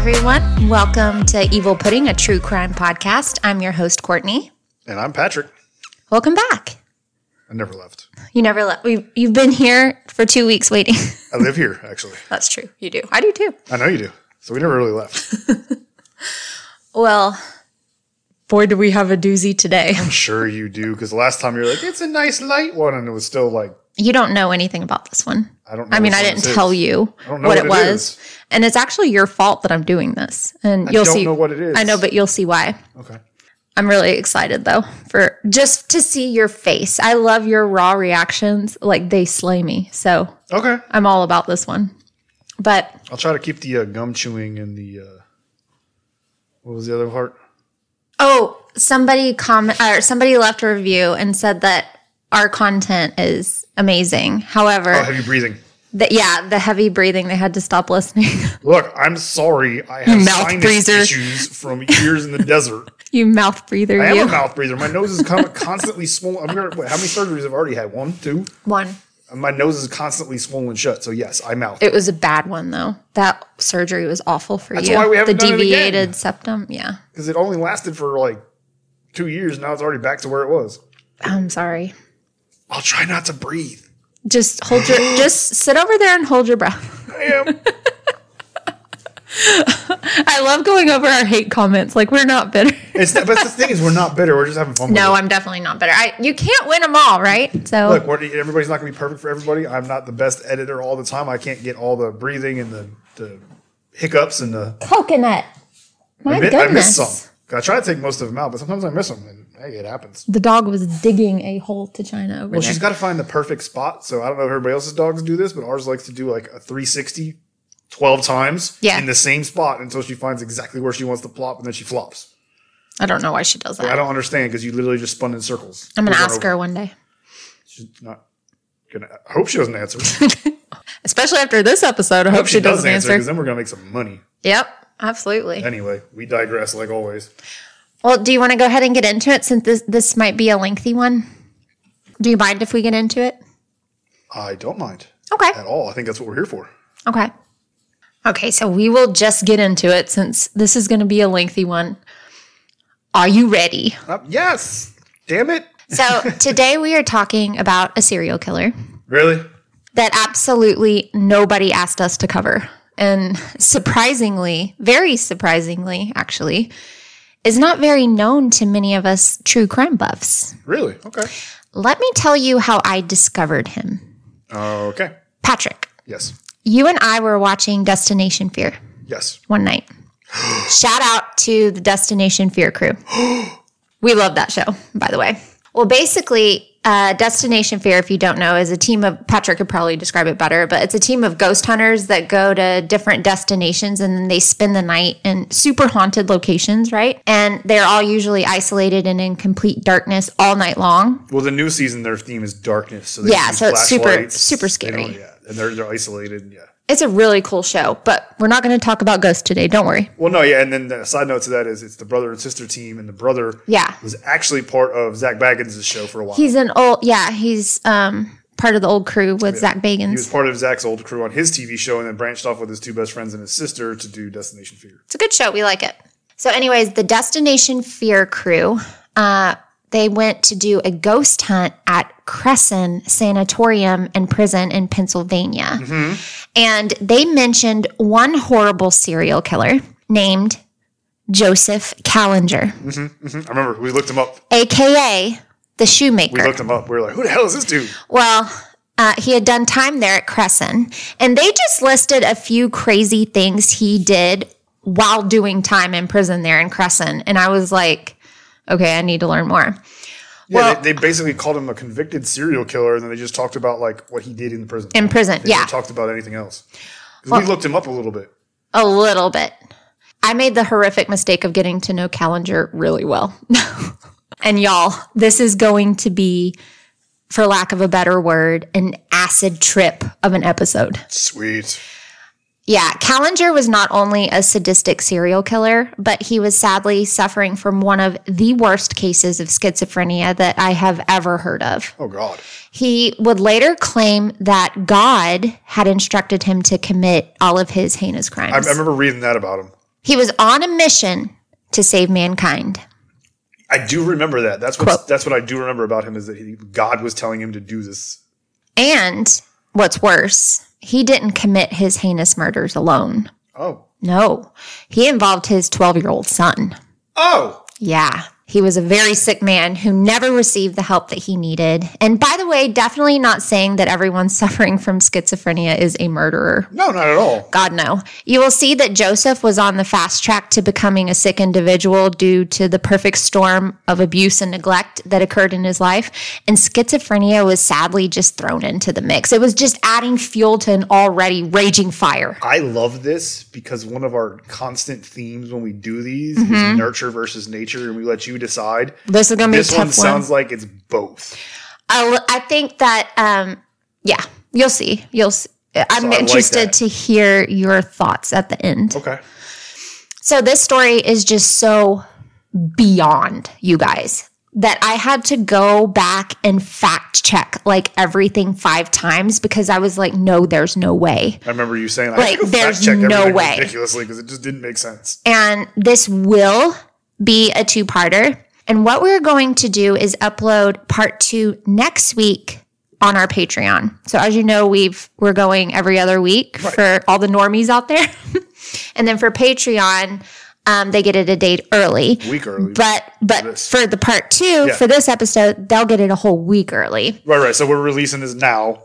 everyone. Welcome to Evil Pudding, a true crime podcast. I'm your host, Courtney. And I'm Patrick. Welcome back. I never left. You never left. We've, you've been here for two weeks waiting. I live here, actually. That's true. You do. I do too. I know you do. So we never really left. Well, boy, do we have a doozy today. I'm sure you do, because the last time you were like, it's a nice light one, and it was still like, You don't know anything about this one. I don't know. I mean, I didn't tell is. you what, what it was. is. And it's actually your fault that I'm doing this. And I you'll don't see. know what it is. I know, but you'll see why. Okay. I'm really excited though for just to see your face. I love your raw reactions. Like they slay me. So Okay. I'm all about this one. But I'll try to keep the uh, gum chewing and the, uh, what was the other part? oh, somebody comment or somebody left a review and said that our content is amazing. However, Oh, heavy breathing. that yeah, the heavy breathing, they had to stop listening. Look, I'm sorry. I have mouth sinus breather. issues from years in the desert. you mouth breather, I you am a mouth breather. My nose is con- constantly swollen. I'm gonna, wait, how many surgeries have I already had? One, two, one. My nose is constantly swollen shut. So yes, I mouth. It was a bad one though. That surgery was awful for That's you. why we haven't the done it again. deviated septum. Yeah. because it only lasted for like two years. Now it's already back to where it was. I'm sorry. I'll try not to breathe. Just hold your just sit over there and hold your breath. I am. I love going over our hate comments. Like we're not bitter. it's not, but the thing is, we're not bitter. We're just having fun. no. I'm definitely not bitter. I you can't win them all, right? So Look, everybody's not going to be perfect for everybody. I'm not the best editor all the time. I can't get all the breathing and the, the hiccups and the. coconut. My I, mi- I miss goodness. some. I try to take most of them out, but sometimes I miss them, and hey, it happens. The dog was digging a hole to China over Well, there. she's got to find the perfect spot. So I don't know if everybody else's dogs do this, but ours likes to do like a 360 12 times Yeah. in the same spot until she finds exactly where she wants to plop, and then she flops. I don't know why she does that. I don't understand because you literally just spun in circles. I'm gonna Over and ask over. her one day. She's not gonna. I hope she doesn't answer. Especially after this episode. I hope, she, doesn't answer. because then we're gonna make some money. Yep, absolutely. Anyway, we digress like always. Well, do you want to go ahead and get into it since this this might be a lengthy one? Do you mind if we get into it? I don't mind Okay. at all. I think that's what we're here for. Okay. Okay, so we will just get into it since this is going to be a lengthy one. Are you ready? Uh, yes. Damn it. So, today we are talking about a serial killer Really? that absolutely nobody asked us to cover. And surprisingly, very surprisingly, actually, is not very known to many of us true crime buffs. Really? Okay. Let me tell you how I discovered him. Okay. Patrick, Yes. you and I were watching Destination Fear. Yes. one night. Shout out to the Destination Fear crew. we love that show, by the way. Well, basically, uh, Destination Fear, if you don't know, is a team of, Patrick could probably describe it better, but it's a team of ghost hunters that go to different destinations and then they spend the night in super haunted locations, right? And they're all usually isolated and in complete darkness all night long. Well, the new season, their theme is darkness. So Yeah, so it's super- super scary. Yeah, and they're they're isolated. Yeah. It's a really cool show, but we're not going to talk about ghosts today. Don't worry. Well, no, yeah, and then the side note to that is it's the brother and sister team, and the brother Yeah. was actually part of Zach Bagans' show for a while. He's an old, yeah, he's um, part of the old crew with Zach Bagans. he was part of Zach's old crew on his TV show, and then branched off with his two best friends and his sister to do Destination Fear. It's a good show. We like it. So, anyways, the Destination Fear crew, uh, they went to do a ghost hunt at Cresson Sanatorium and Prison in Pennsylvania. And they mentioned one horrible serial killer named Joseph Kallinger, I remember we looked him up. aka the shoemaker. We looked him up. We were like, "Who the hell is this dude?" Well, uh, he had done time there at Cresson, and they just listed a few crazy things he did while doing time in prison there in Cresson. And I was like, okay, I need to learn more. Yeah, Well- they, they basically called him a convicted serial killer, and then they just talked about like what he did in the prison. In prison, They yeah, talked about anything else. 'Cause we looked him up a little bit. a little bit. I made the horrific mistake of getting to know Kallinger really well. and y'all, this is going to be, for lack of a better word, an acid trip of an episode. Sweet. Yeah, Kallinger was not only a sadistic serial killer, but he was sadly suffering from one of the worst cases of schizophrenia that I have ever heard of. Oh God. He would later claim that God had instructed him to commit all of his heinous crimes. I remember reading that about him. He was on a mission to save mankind. I do remember that. That's what that's what I do remember about him is that he, God was telling him to do this. And what's worse, he didn't commit his heinous murders alone. Oh. No, he involved his 12 year old son. Oh. Yeah. He was a very sick man who never received the help that he needed. And by the way, definitely not saying that everyone suffering from schizophrenia is a murderer. No, not at all. God, no. You will see that Joseph was on the fast track to becoming a sick individual due to the perfect storm of abuse and neglect that occurred in his life. And schizophrenia was sadly just thrown into the mix. It was just adding fuel to an already raging fire. I love this because one of our constant themes when we do these Mm-hmm. is nurture versus nature, and we let you decide. This is going to be a This tough one one. sounds like it's both. I, I think that, um, yeah, you'll see. You'll see. I'm like interested that. to hear your thoughts at the end. Okay. So this story is just so beyond you guys that I had to go back and fact check like everything five times because I was like, no, there's no way. I remember you saying Like, I there's fact check no way. ridiculously because it just didn't make sense. And this will be a two parter. And what we're going to do is upload part two next week on our Patreon. So as you know, we've we're going every other week for all the normies out there. and then for Patreon, um, they get it a date early. Week early. But but this. for the part two, Yeah. for this episode, they'll get it a whole week early. right, right. So we're releasing this now.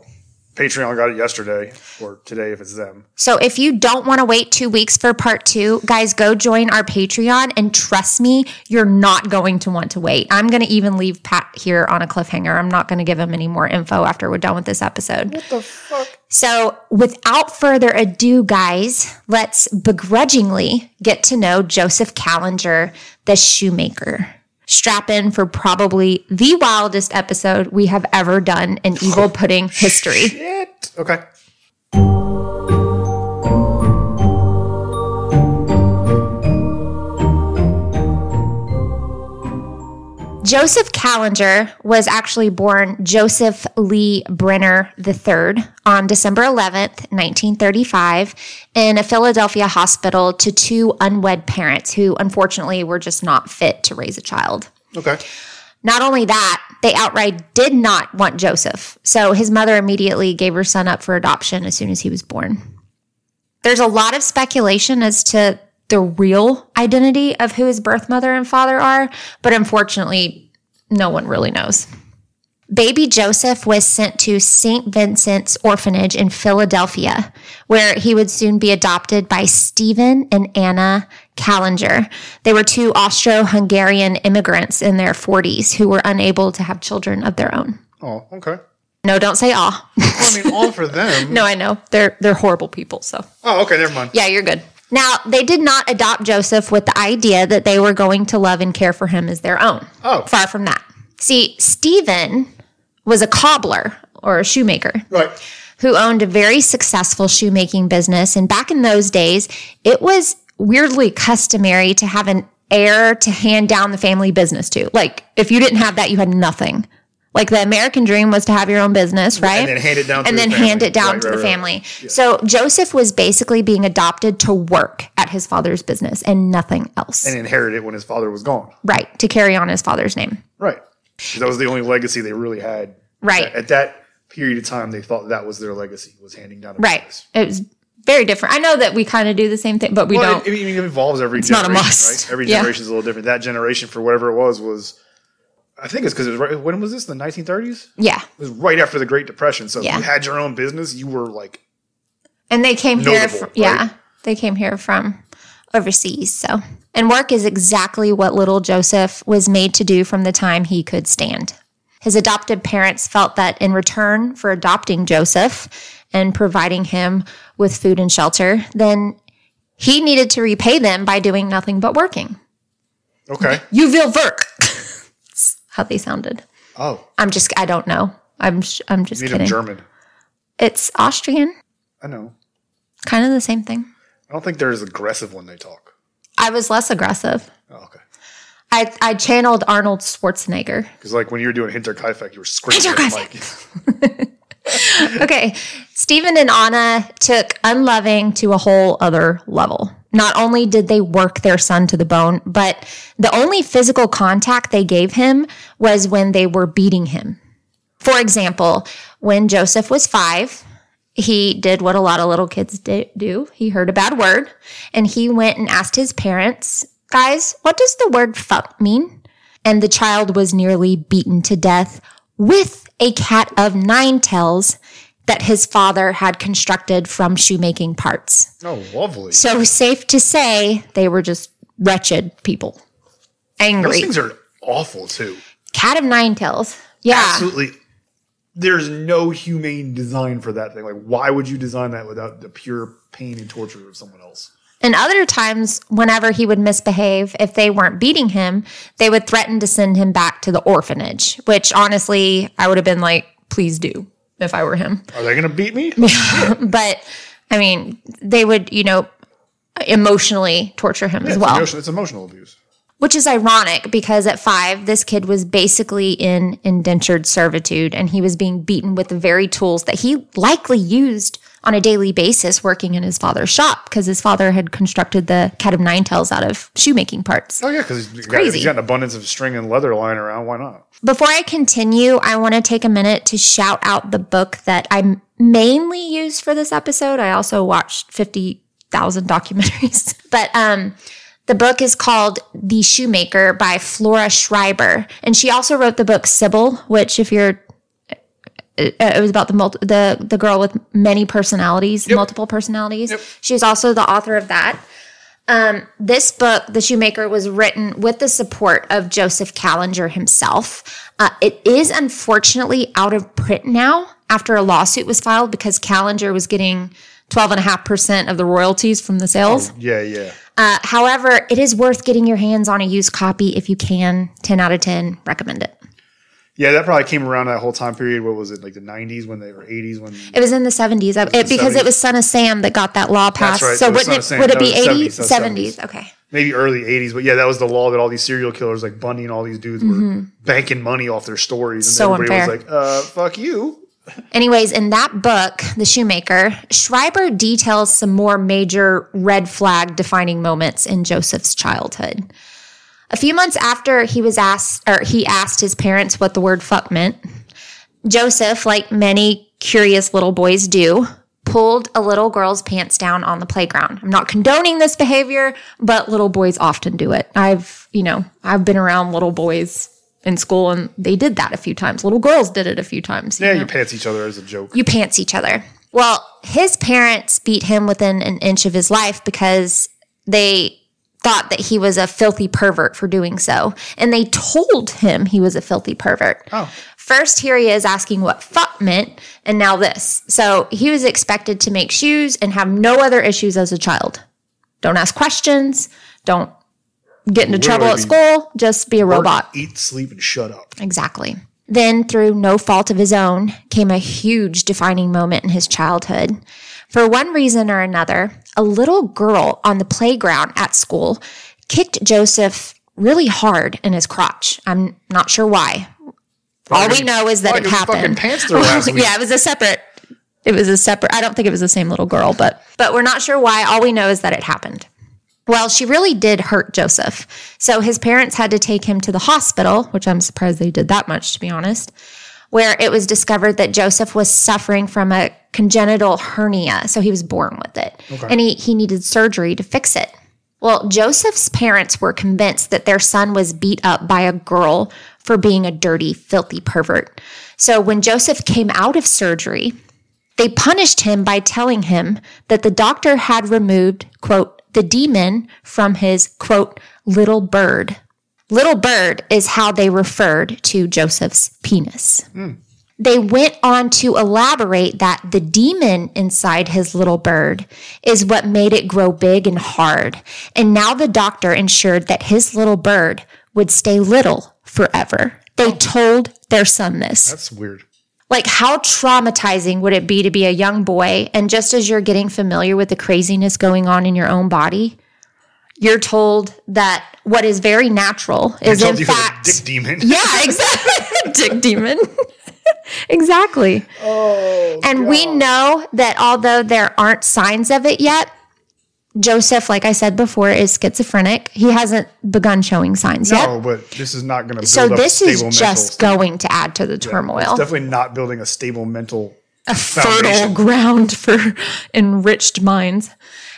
Patreon got it yesterday or today if it's them. So if you don't want to wait two weeks for part two, guys, go join our Patreon and trust me, you're not going to want to wait. I'm going to even leave Pat here on a cliffhanger. I'm not going to give him any more info after we're done with this episode. What the fuck? So without further ado, guys, let's begrudgingly get to know Joseph Kallinger, the shoemaker. Strap in for probably the wildest episode we have ever done in oh, evil pudding history. Okay. Joseph Kallinger was actually born Joseph Lee Brenner III on December 11th, 1935, in a Philadelphia hospital to two unwed parents who unfortunately were just not fit to raise a child. Okay. Not only that, they outright did not want Joseph. So his mother immediately gave her son up for adoption as soon as he was born. There's a lot of speculation as to the real identity of who his birth mother and father are, but unfortunately, no one really knows. Baby Joseph was sent to St. Vincent's Orphanage in Philadelphia, where he would soon be adopted by Stephen and Anna Kallinger. They were two Austro Hungarian immigrants in their 40s who were unable to have children of their own. Oh, okay. No, don't say ah. Well, I mean, all for them. no, I know. They're they're horrible people, so. Oh, okay. Never mind. Yeah, you're good. Now, they did not adopt Joseph with the idea that they were going to love and care for him as their own. Oh. Far from that. See, Stephen was a cobbler or a shoemaker Right. who owned a very successful shoemaking business. And back in those days, it was weirdly customary to have an heir to hand down the family business to. Like, if you didn't have that, you had nothing. Like the American dream was to have your own business, right? And then hand it down to and the then family. hand it down Right, to right, the right. family. So Joseph was basically being adopted to work at his father's business and nothing else. And inherit it when his father was gone. right, to carry on his father's name. Right. That was the only legacy they really had. Right. At that period of time, they thought that was their legacy was handing down. A Right. business. It was very different. I know that we kind of do the same thing, but we Well, don't. it, it, it evolves every not a generation, must. right? Every Yeah. generation is a little different. That generation, for whatever it was, was I think it's because it was right. When was this? The 1930s. yeah. It was right after the Great Depression. So Yeah. if you had your own business, you were like, And they came here, Notable, fr- yeah, they came here from overseas. So, and work is exactly what little Joseph was made to do from the time he could stand. His adopted parents felt that in return for adopting Joseph and providing him with food and shelter, then he needed to repay them by doing nothing but working. okay, You will work. That's how they sounded. oh, I'm just, I don't know. I'm, sh- I'm just him kidding. German. It's Austrian, I know. kind of the same thing. I don't think they're as aggressive when they talk. I was less aggressive. Oh, okay. I, I channeled Arnold Schwarzenegger. Because like when you were doing Hinterkaifeck, you were screaming. Okay. Stephen and Anna took unloving to a whole other level. Not only did they work their son to the bone, but the only physical contact they gave him was when they were beating him. For example, when Joseph was five, he did what a lot of little kids do. He heard a bad word and he went and asked his parents, guys, what does the word fuck mean? And the child was nearly beaten to death with a cat of nine tails that his father had constructed from shoemaking parts. Oh, lovely. So safe to say they were just wretched people. Angry. Those things are awful too. Cat of nine tails. Yeah. Absolutely. There's no humane design for that thing. Like, why would you design that without the pure pain and torture of someone else? And other times, whenever he would misbehave, if they weren't beating him, they would threaten to send him back to the orphanage, which honestly, I would have been like, please do if I were him. Are they going to beat me? but I mean, they would, you know, emotionally torture him yeah, as well. It's, it's emotional abuse. Which is ironic because at five, this kid was basically in indentured servitude and he was being beaten with the very tools that he likely used on a daily basis working in his father's shop because his father had constructed the cat of nine tails out of shoemaking parts. Oh, yeah, because he's, he's got an abundance of string and leather lying around. Why not? Before I continue, I want to take a minute to shout out the book that I mainly used for this episode. I also watched 50,000 documentaries, but, um, the book is called The Shoemaker by Flora Schreiber. And she also wrote the book Sybil, which if you're it was about the multi, the the girl with many personalities, yep. multiple personalities. Yep. She's also the author of that. Um, this book, The Shoemaker, was written with the support of Joseph Kallinger himself. Uh, it is unfortunately out of print now after a lawsuit was filed because Kallinger was getting 12.5% of the royalties from the sales. Oh, yeah, yeah. Uh, however, it is worth getting your hands on a used copy if you can. 10 out of 10, recommend it. Yeah, that probably came around that whole time period. What was it, like the '90s when they were '80s when? It was in the '70s it, it, because 70s. it was Son of Sam that got that law passed. Right. So wouldn't it, would it be '80s, '70s? Okay. Maybe early '80s, but yeah, that was the law that all these serial killers like Bundy and all these dudes mm-hmm. were banking money off their stories, and so everybody unfair. was like, "Uh, fuck you." Anyways, in that book, The Shoemaker, Schreiber details some more major red flag defining moments in Joseph's childhood. A few months after he was asked, or he asked his parents what the word fuck meant, Joseph, like many curious little boys do, pulled a little girl's pants down on the playground. I'm not condoning this behavior, but little boys often do it. I've, you know, I've been around little boys in school and they did that a few times. Little girls did it a few times. You yeah, know? you pants each other as a joke. You pants each other. Well, his parents beat him within an inch of his life because they thought that he was a filthy pervert for doing so. And they told him he was a filthy pervert. Oh. First, here he is asking what fuck meant, and now this. So he was expected to make shoes and have no other issues as a child. Don't ask questions. Don't get into trouble at school. Just be a work, robot. Eat, sleep, and shut up. Exactly. Then, through no fault of his own, came a huge defining moment in his childhood. For one reason or another, a little girl on the playground at school kicked Joseph really hard in his crotch. I'm not sure why. All we know is that it happened. yeah, it was a separate. It was a separate. I don't think it was the same little girl, but but we're not sure why. All we know is that it happened. Well, she really did hurt Joseph. So his parents had to take him to the hospital, which I'm surprised they did that much, to be honest, where it was discovered that Joseph was suffering from a congenital hernia. So he was born with it. Okay. And he, he needed surgery to fix it. Well, Joseph's parents were convinced that their son was beat up by a girl for being a dirty, filthy pervert. So when Joseph came out of surgery, they punished him by telling him that the doctor had removed, quote, the demon from his, quote, little bird. Little bird is how they referred to Joseph's penis. Mm. They went on to elaborate that the demon inside his little bird is what made it grow big and hard. And now the doctor ensured that his little bird would stay little forever. They oh. told their son this. That's weird. Like, how traumatizing would it be to be a young boy? And just as you're getting familiar with the craziness going on in your own body, you're told that what is very natural is in fact dick demon. Yeah, exactly. dick demon. exactly. Oh, and God. we know that although there aren't signs of it yet, Joseph, like I said before, is schizophrenic. He hasn't begun showing signs yet. No, but this is not going to build So this is just mental. going to add to the turmoil. It's definitely not building a stable mental. a fertile ground for enriched minds.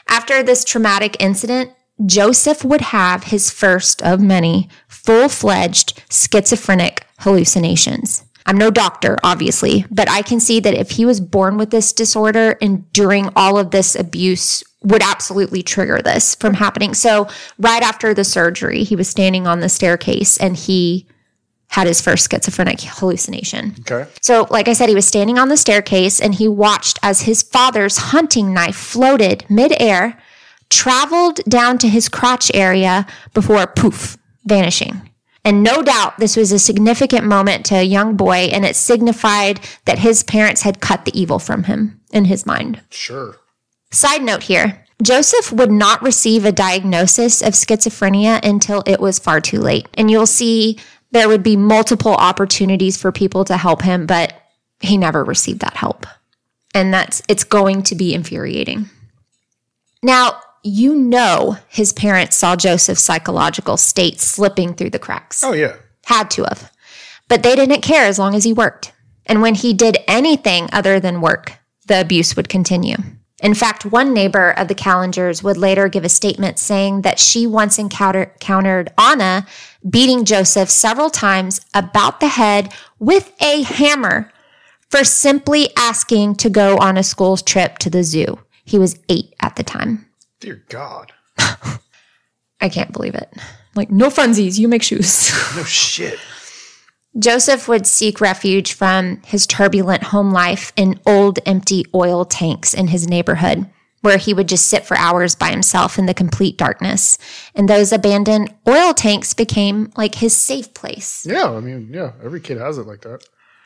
After this traumatic incident, Joseph would have his first of many full fledged schizophrenic hallucinations. I'm no doctor, obviously, but I can see that if he was born with this disorder, and during all of this abuse would absolutely trigger this from happening. So, right after the surgery, he was standing on the staircase and he had his first schizophrenic hallucination. Okay. So, like I said, he was standing on the staircase and he watched as his father's hunting knife floated midair, traveled down to his crotch area before poof, vanishing. And no doubt this was a significant moment to a young boy, and it signified that his parents had cut the evil from him in his mind. Sure. Side note here Joseph would not receive a diagnosis of schizophrenia until it was far too late. And you'll see there would be multiple opportunities for people to help him, but he never received that help. And that's it's going to be infuriating. Now, you know his parents saw Joseph's psychological state slipping through the cracks Oh yeah. had to have. But they didn't care as long as he worked. And when he did anything other than work, the abuse would continue. In fact, one neighbor of the Kallingers would later give a statement saying that she once encounter- encountered Anna beating Joseph several times about the head with a hammer for simply asking to go on a school trip to the zoo. He was eight at the time. Dear God. I can't believe it. Like, no funsies, you make shoes. No shit. Joseph would seek refuge from his turbulent home life in old, empty oil tanks in his neighborhood, where he would just sit for hours by himself in the complete darkness. And those abandoned oil tanks became like his safe place. Yeah. I mean, yeah. Every kid has it like that.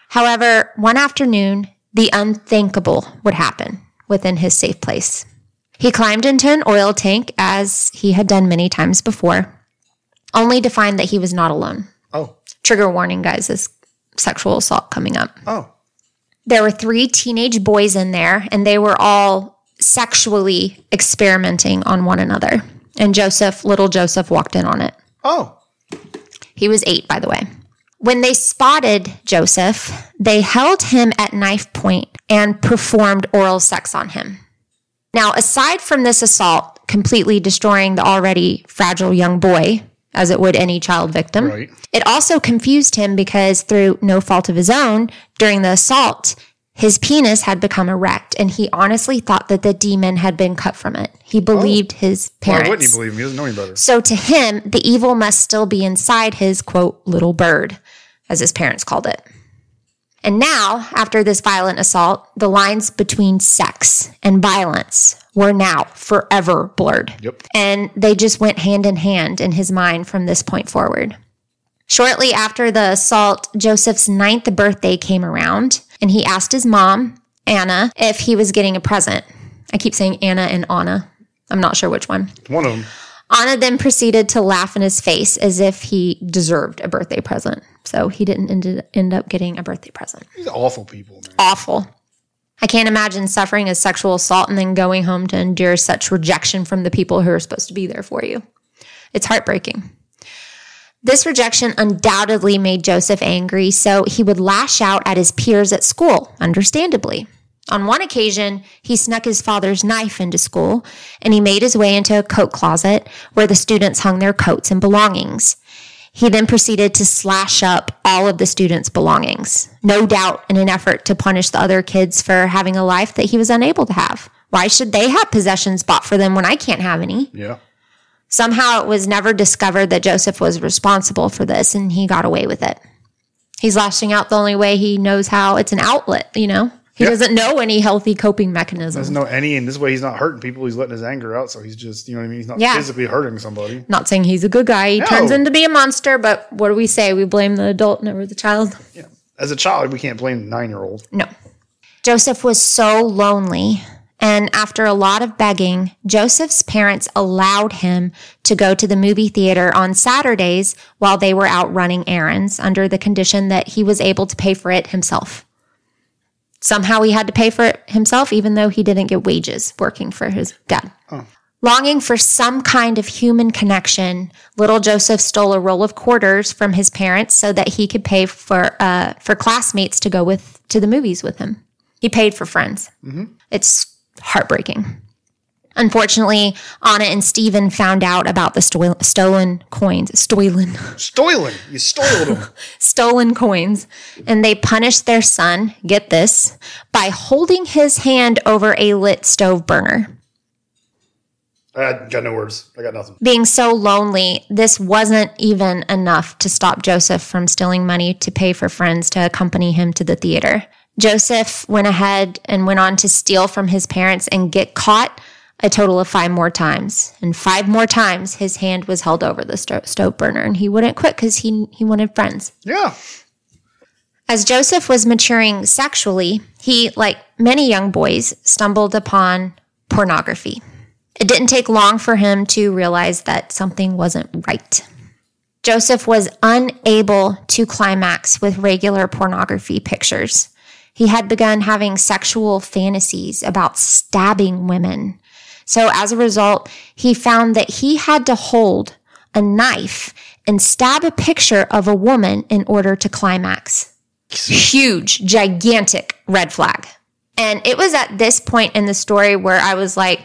However, one afternoon, the unthinkable would happen within his safe place. He climbed into an oil tank, as he had done many times before, only to find that he was not alone. Oh. Trigger warning, guys, is sexual assault coming up. Oh. there were three teenage boys in there and they were all sexually experimenting on one another. And Joseph, little Joseph, walked in on it. Oh. He was eight, by the way. When they spotted Joseph, they held him at knife point and performed oral sex on him. Now, aside from this assault completely destroying the already fragile young boy, as it would any child victim, Right. it also confused him because, through no fault of his own, during the assault, his penis had become erect, and he honestly thought that the demon had been cut from it. He oh. believed his Why parents. wouldn't he believe him? He doesn't know any better. So to him, the evil must still be inside his quote, little bird, as his parents called it. And now, after this violent assault, the lines between sex and violence were now forever blurred. Yep. And they just went hand in hand in his mind from this point forward. Shortly after the assault, Joseph's ninth birthday came around, and he asked his mom, Anna, if he was getting a present. I keep saying Anna and Anna. I'm not sure which one. One of them. Anna then proceeded to laugh in his face as if he deserved a birthday present. So he didn't end, end up getting a birthday present. These awful people, man. Awful. I can't imagine suffering a sexual assault and then going home to endure such rejection from the people who are supposed to be there for you. It's heartbreaking. This rejection undoubtedly made Joseph angry, so he would lash out at his peers at school, understandably. On one occasion, he snuck his father's knife into school and he made his way into a coat closet where the students hung their coats and belongings. He then proceeded to slash up all of the students' belongings, no doubt in an effort to punish the other kids for having a life that he was unable to have. Why should they have possessions bought for them when I can't have any? Yeah. Somehow it was never discovered that Joseph was responsible for this and he got away with it. He's lashing out the only way he knows how. It's an outlet, you know? He Yeah. doesn't know any healthy coping mechanisms. Doesn't know any, and this way he's not hurting people. He's letting his anger out, so he's just, you know what I mean? He's not Yeah. physically hurting somebody. Not saying he's a good guy. He turns into be a monster, but what do we say? We blame the adult, never the child. Yeah. As a child, we can't blame the nine year old. No. Joseph was so lonely. And after a lot of begging, Joseph's parents allowed him to go to the movie theater on Saturdays while they were out running errands under the condition that he was able to pay for it himself. Somehow he had to pay for it himself, even though he didn't get wages working for his dad. Longing for some kind of human connection, little Joseph stole a roll of quarters from his parents so that he could pay for uh, for classmates to go with to the movies with him. He paid for friends. It's heartbreaking. Unfortunately, Anna and Stephen found out about the stol- stolen coins, stolen, Stolen. You stoled them. stolen coins, and they punished their son, get this, by holding his hand over a lit stove burner. I got no words. I got nothing. Being so lonely, this wasn't even enough to stop Joseph from stealing money to pay for friends to accompany him to the theater. Joseph went ahead and went on to steal from his parents and get caught a total of five more times. And five more times his hand was held over the sto- stove burner and he wouldn't quit because he, he wanted friends. Yeah. As Joseph was maturing sexually, he, like many young boys, stumbled upon pornography. It didn't take long for him to realize that something wasn't right. Joseph was unable to climax with regular pornography pictures. He had begun having sexual fantasies about stabbing women. So as a result, he found that he had to hold a knife and stab a picture of a woman in order to climax. Huge, gigantic red flag. And it was at this point in the story where I was like,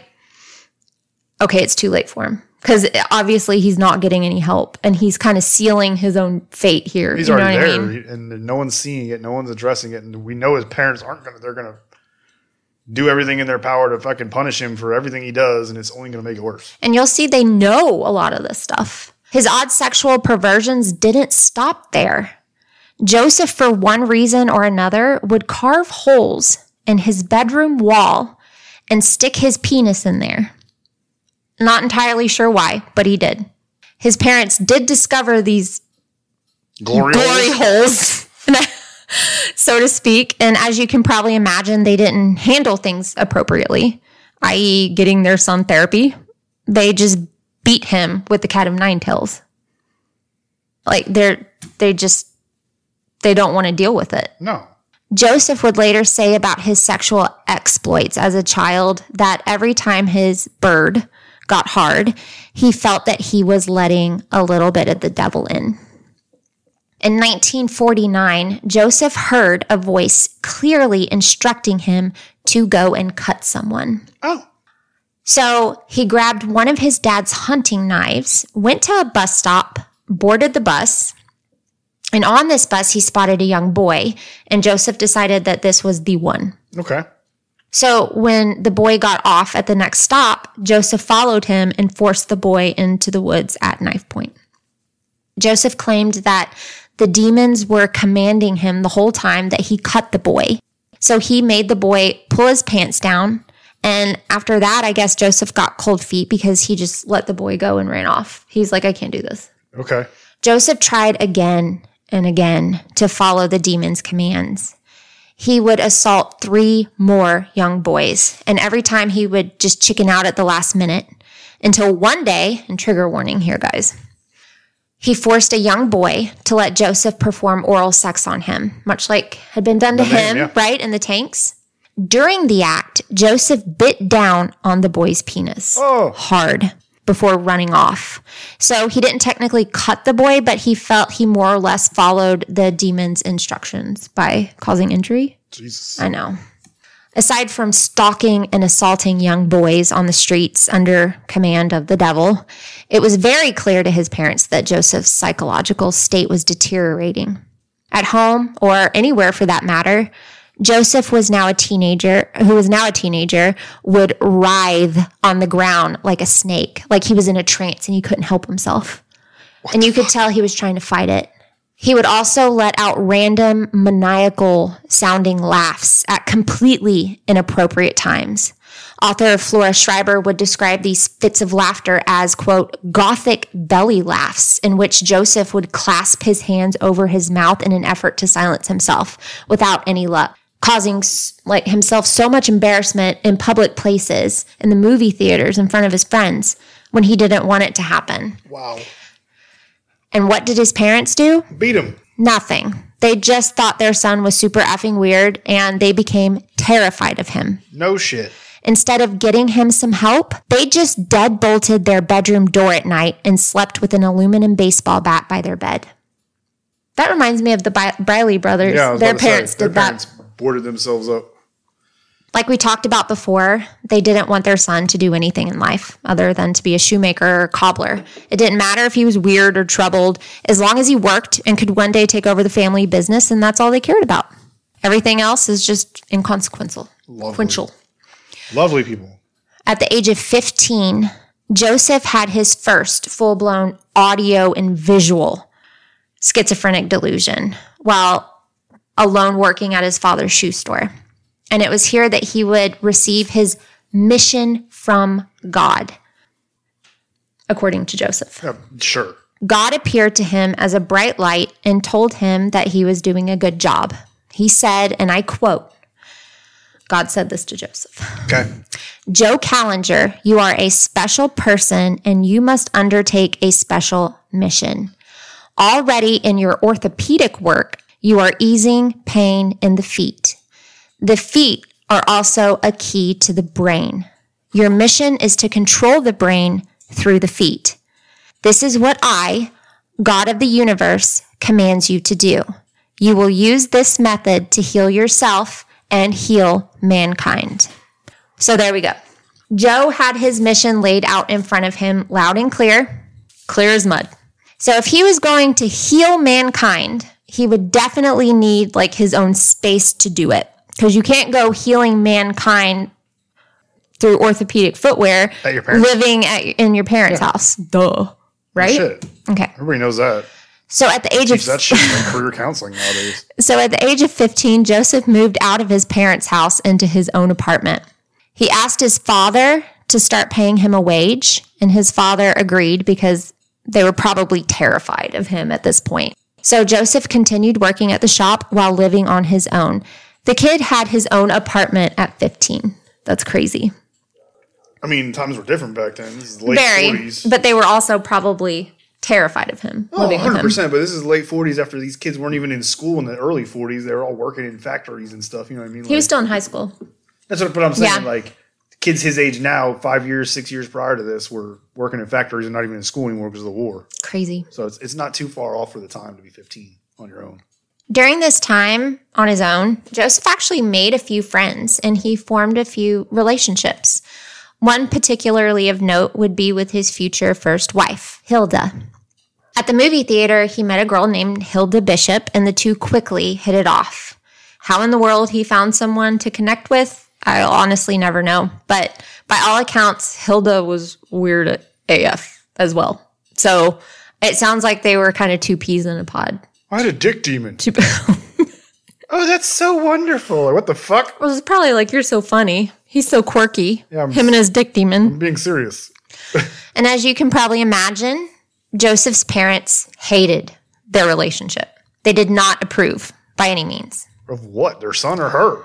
okay, it's too late for him. Because obviously he's not getting any help and he's kind of sealing his own fate here. He's you know already what there, I mean? and no one's seeing it. No one's addressing it, and we know his parents aren't gonna. They're gonna do everything in their power to fucking punish him for everything he does, and it's only gonna make it worse. And you'll see they know a lot of this stuff. His odd sexual perversions didn't stop there. Joseph, for one reason or another, would carve holes in his bedroom wall and stick his penis in there. Not entirely sure why, but he did. His parents did discover these Glory, glory holes. holes, so to speak. And as you can probably imagine, they didn't handle things appropriately, i.e., getting their son therapy. They just beat him with the cat of nine tails. Like they're they just they don't want to deal with it. No. Joseph would later say about his sexual exploits as a child that every time his bird got hard, he felt that he was letting a little bit of the devil in. In 1949, Joseph heard a voice clearly instructing him to go and cut someone. Oh. So he grabbed one of his dad's hunting knives, went to a bus stop, boarded the bus, and on this bus, he spotted a young boy, and Joseph decided that this was the one. Okay. So when the boy got off at the next stop, Joseph followed him and forced the boy into the woods at knife point. Joseph claimed that the demons were commanding him the whole time that he cut the boy. So he made the boy pull his pants down. And after that, I guess Joseph got cold feet because he just let the boy go and ran off. He's like, I can't do this. Okay. Joseph tried again and again to follow the demon's commands. He would assault three more young boys, and every time he would just chicken out at the last minute until one day, and trigger warning here, guys, he forced a young boy to let Joseph perform oral sex on him, much like had been done to The name, him, yeah. right, in the tanks. During the act, Joseph bit down on the boy's penis Oh. hard before running off. So he didn't technically cut the boy, but he felt he more or less followed the demon's instructions by causing injury. Jesus. I know. Aside from stalking and assaulting young boys on the streets under command of the devil, it was very clear to his parents that Joseph's psychological state was deteriorating. At home, or anywhere for that matter, Joseph was now a teenager, who was now a teenager, would writhe on the ground like a snake, like he was in a trance and he couldn't help himself. and you could tell he was trying to fight it. He would also let out random maniacal sounding laughs at completely inappropriate times. Author Flora Schreiber would describe these fits of laughter as, quote, gothic belly laughs, in which Joseph would clasp his hands over his mouth in an effort to silence himself without any luck, causing like himself so much embarrassment in public places, in the movie theaters, in front of his friends, when he didn't want it to happen. Wow. And what did his parents do? Beat him. Nothing. They just thought their son was super effing weird and they became terrified of him. No shit. Instead of getting him some help, they just deadbolted their bedroom door at night and slept with an aluminum baseball bat by their bed. That reminds me of the Bi- Briley brothers. Yeah, their to say, parents their did that parents boarded themselves up. Like we talked about before, they didn't want their son to do anything in life other than to be a shoemaker or cobbler. It didn't matter if he was weird or troubled, as long as he worked and could one day take over the family business, and that's all they cared about. Everything else is just inconsequential. Lovely. Lovely people. At the age of 15, Joseph had his first full blown audio and visual schizophrenic delusion while alone working at his father's shoe store. And it was here that he would receive his mission from God, according to Joseph. Yeah, sure. God appeared to him as a bright light and told him that he was doing a good job. He said, and I quote, God said this to Joseph. Okay. Joe Kallinger, you are a special person and you must undertake a special mission. Already in your orthopedic work, you are easing pain in the feet. The feet are also a key to the brain. Your mission is to control the brain through the feet. This is what I, God of the universe, commands you to do. You will use this method to heal yourself and heal mankind. So there we go. Joe had his mission laid out in front of him, loud and clear, clear as mud. So if he was going to heal mankind, he would definitely need like his own space to do it. Because you can't go healing mankind through orthopedic footwear At your parents' living at, in your parents' house. Duh. Right? Shit. Okay. Everybody knows that. So at the age of Keeps that shit like career counseling nowadays. So at the age of 15, Joseph moved out of his parents' house into his own apartment. He asked his father to start paying him a wage, and his father agreed because they were probably terrified of him at this point. So Joseph continued working at the shop while living on his own. The kid had his own apartment at 15. That's crazy. I mean, times were different back then. This is late Very. 40s. But they were also probably terrified of him Oh, living 100%. him. But this is late 40s after these kids weren't even in school in the early 40s. They were all working in factories and stuff. You know what I mean? He was Like- still in high school. That's what but I'm saying. Yeah. Like kids his age now, five years, six years prior to this, were working in factories and not even in school anymore because of the war. Crazy. So it's it's not too far off for the time to be 15 on your own. During this time on his own, Joseph actually made a few friends and he formed a few relationships. One particularly of note would be with his future first wife, Hilda. At the movie theater, he met a girl named Hilda Bishop and the two quickly hit it off. How in the world he found someone to connect with, I'll honestly never know. But by all accounts, Hilda was weird AF as well. So it sounds like they were kind of two peas in a pod. I had a dick demon. Oh, that's so wonderful. Or what the fuck? It was probably like, you're so funny. He's so quirky. Yeah, I'm- Him and his dick demon. I'm being serious. And as you can probably imagine, Joseph's parents hated their relationship. They did not approve by any means. Of what? Their son or her?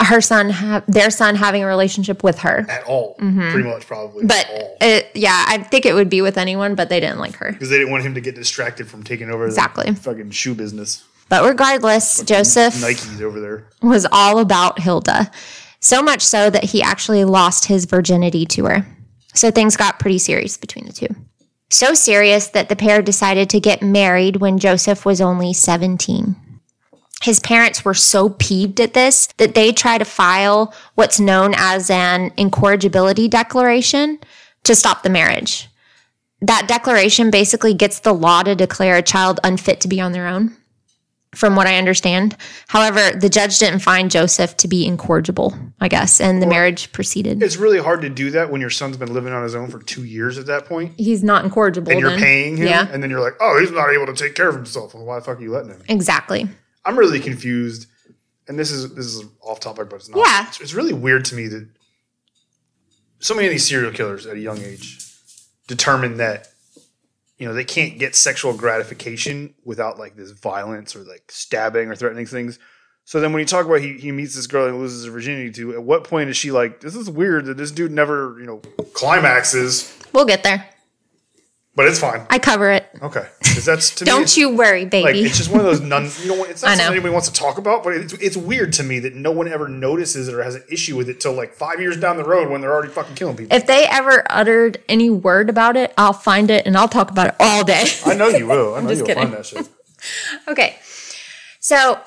Her son, ha- their son having a relationship with her. At all. mm-hmm. Pretty much, probably. But At all. it, yeah, I think it would be with anyone, but they didn't like her. Because they didn't want him to get distracted from taking over Exactly. the fucking shoe business. But regardless, Joseph Nike's over there. was all about Hilda. So much so that he actually lost his virginity to her. So things got pretty serious between the two. So serious that the pair decided to get married when Joseph was only 17. His parents were so peeved at this that they tried to file what's known as an incorrigibility declaration to stop the marriage. That declaration basically gets the law to declare a child unfit to be on their own from what I understand. However, the judge didn't find Joseph to be incorrigible, I guess, and the marriage proceeded. It's really hard to do that when your son's been living on his own for two years at that point, He's not incorrigible. and you're then. paying him, Yeah, and then you're like, oh, he's not able to take care of himself. Well, why the fuck are you letting him? exactly. I'm really confused, and this is this is off topic, but it's not. Yeah. It's, it's really weird to me that so many of these serial killers at a young age determine that you know they can't get sexual gratification without like this violence or like stabbing or threatening things. So then when you talk about he, he meets this girl and loses her virginity to, at what point is she like, this is weird that this dude never, you know, climaxes? We'll get there. But it's fine. I cover it. Okay, because that's to. Don't it's- you worry, Like baby. it's just one of those none. You know, it's not something anybody wants to talk about, but it's, it's weird to me that no one ever notices it or has an issue with it till like five years down the road when they're already fucking killing people. if they ever uttered any word about it, I'll find it and I'll talk about it all day. I know you will. I know just you'll kidding. find that shit. Okay. So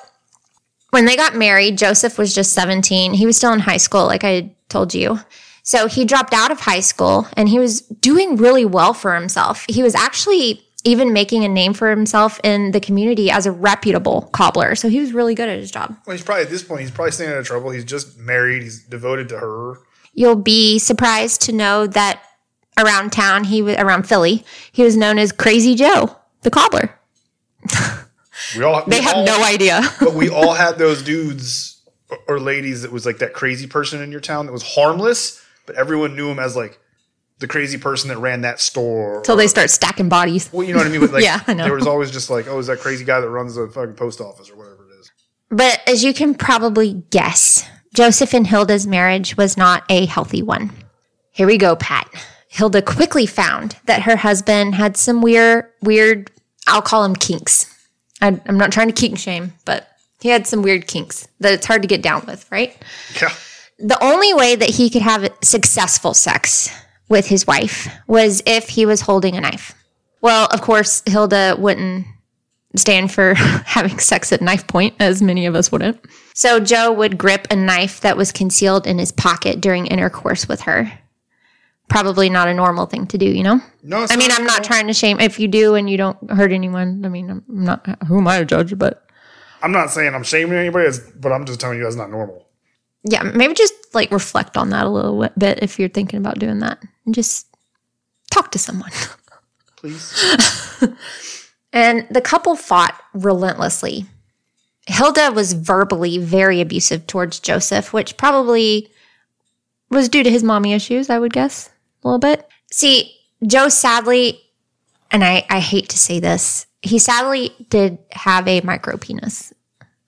when they got married, Joseph was just 17. He was still in high school, like I told you. So he dropped out of high school and he was doing really well for himself. He was actually even making a name for himself in the community as a reputable cobbler. So he was really good at his job. Well, he's probably at this point. He's probably staying out of trouble. He's just married. He's devoted to her. You'll be surprised to know that around town, he was around Philly, he was known as Crazy Joe, the cobbler. We all They we have all- no idea. but we all had those dudes or- or ladies that was like that crazy person in your town that was harmless, but everyone knew him as like the crazy person that ran that store. Till they start stacking bodies. well, you know what I mean. But like, Yeah, I know. there was always just like, oh, is that crazy guy that runs the fucking post office or whatever it is? But as you can probably guess, Joseph and Hilda's marriage was not a healthy one. Here we go, Pat. Hilda quickly found that her husband had some weird, weird, I'll call them kinks. I, I'm not trying to kink shame, but he had some weird kinks that it's hard to get down with, right? Yeah. The only way that he could have successful sex with his wife was if he was holding a knife. Well, of course, Hilda wouldn't stand for having sex at knife point, as many of us wouldn't. So Joe would grip a knife that was concealed in his pocket during intercourse with her. Probably not a normal thing to do, you know? No, I mean, I'm not trying to shame if you do and you don't hurt anyone. I mean, I'm not, who am I to judge? But I'm not saying I'm shaming anybody, but I'm just telling you that's not normal. Yeah, maybe just like reflect on that a little bit if you're thinking about doing that and just talk to someone. Please. And the couple fought relentlessly. Hilda was verbally very abusive towards Joseph, which probably was due to his mommy issues, I would guess, a little bit. See, Joe sadly, and I, I hate to say this, he sadly did have a micro penis.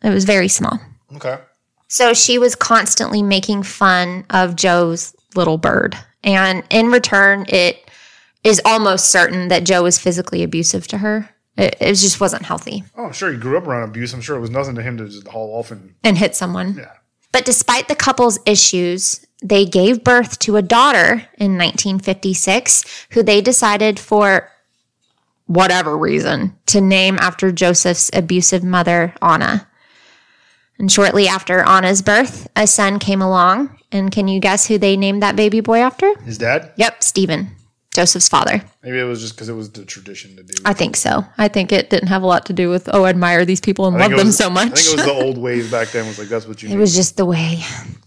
It was very small. Okay. So she was constantly making fun of Joe's little bird. And in return, it is almost certain that Joe was physically abusive to her. It, it just wasn't healthy Oh, I'm sure he grew up around abuse. I'm sure it was nothing to him to just haul off and and hit someone. yeah. But despite the couple's issues, they gave birth to a daughter in 1956 who they decided for whatever reason to name after Joseph's abusive mother, Anna. And shortly after Anna's birth, a son came along. And can you guess who they named that baby boy after? His dad? Yep, Stephen, Joseph's father. Maybe it was just because it was the tradition to do. I think so. I think it didn't have a lot to do with, oh, I admire these people and love it them so much. I think it was the old ways back then. Was like that's what you. It was just the way.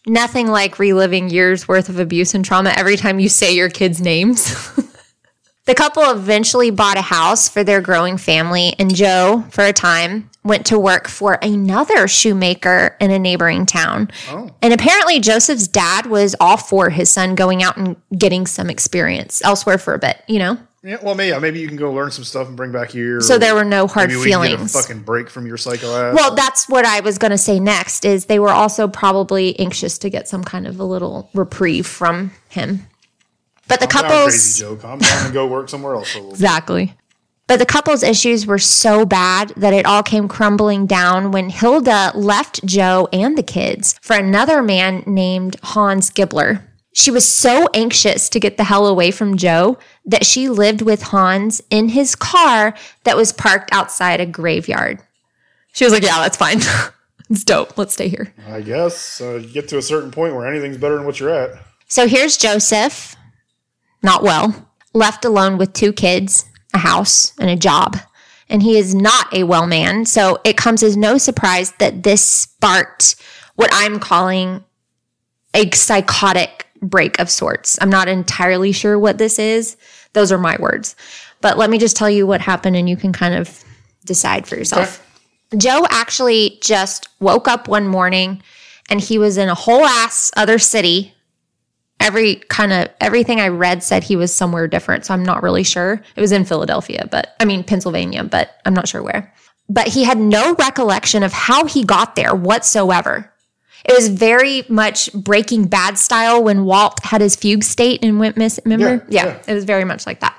Nothing like reliving years worth of abuse and trauma every time you say your kids' names. the couple eventually bought a house for their growing family, and Joe, for a time, went to work for another shoemaker in a neighboring town. Oh. And apparently, Joseph's dad was all for his son going out and getting some experience elsewhere for a bit, you know? Yeah, well, maybe, maybe you can go learn some stuff and bring back here. So there were no hard maybe we can get feelings. a fucking break from your psycho ass. Well, that's what I was going to say next is they were also probably anxious to get some kind of a little reprieve from him. But the down, couple's crazy Joe. Calm down and go work somewhere else little. bit. But the couple's issues were so bad that it all came crumbling down when Hilda left Joe and the kids for another man named Hans Gibler. She was so anxious to get the hell away from Joe that she lived with Hans in his car that was parked outside a graveyard. She was like, Yeah, that's fine. it's dope. Let's stay here. I guess uh, you get to a certain point where anything's better than what you're at. So here's Joseph, not well, left alone with two kids, a house, and a job. And he is not a well man. So it comes as no surprise that this sparked what I'm calling a psychotic break of sorts. I'm not entirely sure what this is. Those are my words. But let me just tell you what happened and you can kind of decide for yourself. Joe actually just woke up one morning and he was in a whole ass other city every kind of everything I read said he was somewhere different. So I'm not really sure. It was in Philadelphia, but I mean Pennsylvania, but I'm not sure where. But he had no recollection of how he got there whatsoever. It was very much Breaking Bad style when Walt had his fugue state and went miss. Remember? Yeah, Yeah, yeah. it was very much like that.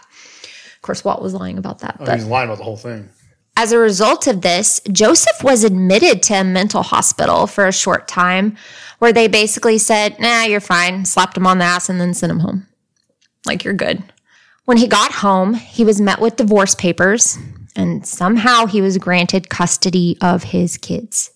Of course, Walt was lying about that. Oh, But he's lying about the whole thing. As a result of this, Joseph was admitted to a mental hospital for a short time where they basically said, nah, you're fine, slapped him on the ass, and then sent him home. Like, you're good. When he got home, he was met with divorce papers, and somehow he was granted custody of his kids.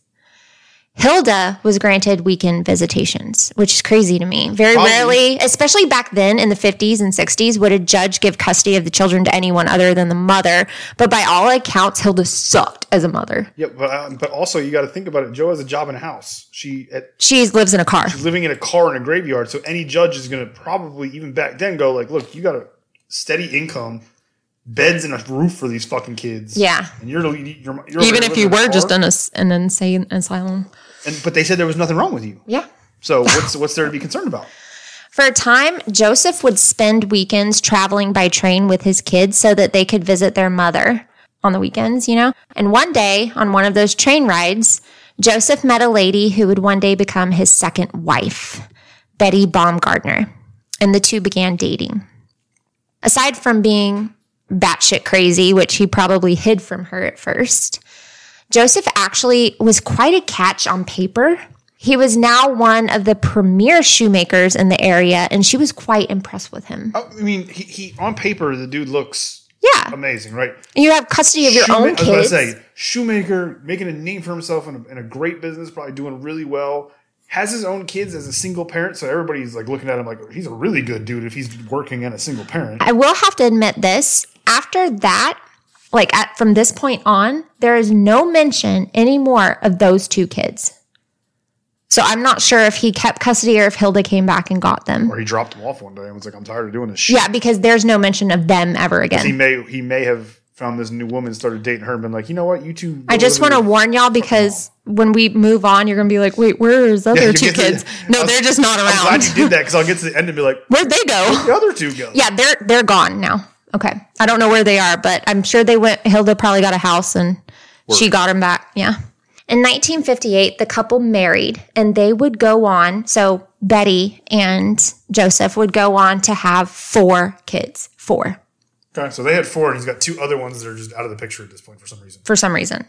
Hilda was granted weekend visitations, which is crazy to me. Very rarely, especially back then in the 50s and 60s, would a judge give custody of the children to anyone other than the mother. But by all accounts, Hilda sucked as a mother. Yeah, but uh, but also you got to think about it. Joe has a job in a house. She at, She lives in a car. She's living in a car in a graveyard. So any judge is going to probably even back then go like, look, you got a steady income, beds and a roof for these fucking kids. Yeah. and you're, you're, you're Even if you were just in a, an insane asylum. and but they said there was nothing wrong with you. Yeah. So what's what's there to be concerned about? For a time, Joseph would spend weekends traveling by train with his kids so that they could visit their mother on the weekends, you know? And one day, on one of those train rides, Joseph met a lady who would one day become his second wife, Betty Baumgardner, and the two began dating. Aside from being batshit crazy, which he probably hid from her at first, Joseph actually was quite a catch on paper. He was now one of the premier shoemakers in the area, and she was quite impressed with him. Oh, I mean, he, he on paper the dude looks Yeah. amazing, right? You have custody of your Shoema- own I was about to say shoemaker, making a name for himself in a, in a great business, probably doing really well. Has his own kids as a single parent, so everybody's like looking at him like he's a really good dude if he's working and a single parent. I will have to admit this. After that, like at, from this point on, there is no mention anymore of those two kids. So I'm not sure if he kept custody or if Hilda came back and got them. Or he dropped them off one day and was like, "I'm tired of doing this shit." Yeah, because there's no mention of them ever again. He may he may have found this new woman, started dating her, and been like, "You know what? You two. I just want to warn y'all because when we move on, you're gonna be like, "Wait, where's the other you two kids?" no, was- they're just not around. I'm glad you did that because I'll get to the end and be like, Where'd they go? "The other two go." Yeah, they're they're gone now. Okay, I don't know where they are, but I'm sure they went. Hilda probably got a house and she got him back. Yeah. In 1958, the couple married, and they would go on. So Betty and Joseph would go on to have four kids. Four Okay, so they had four, and he's got two other ones that are just out of the picture at this point for some reason. for some reason.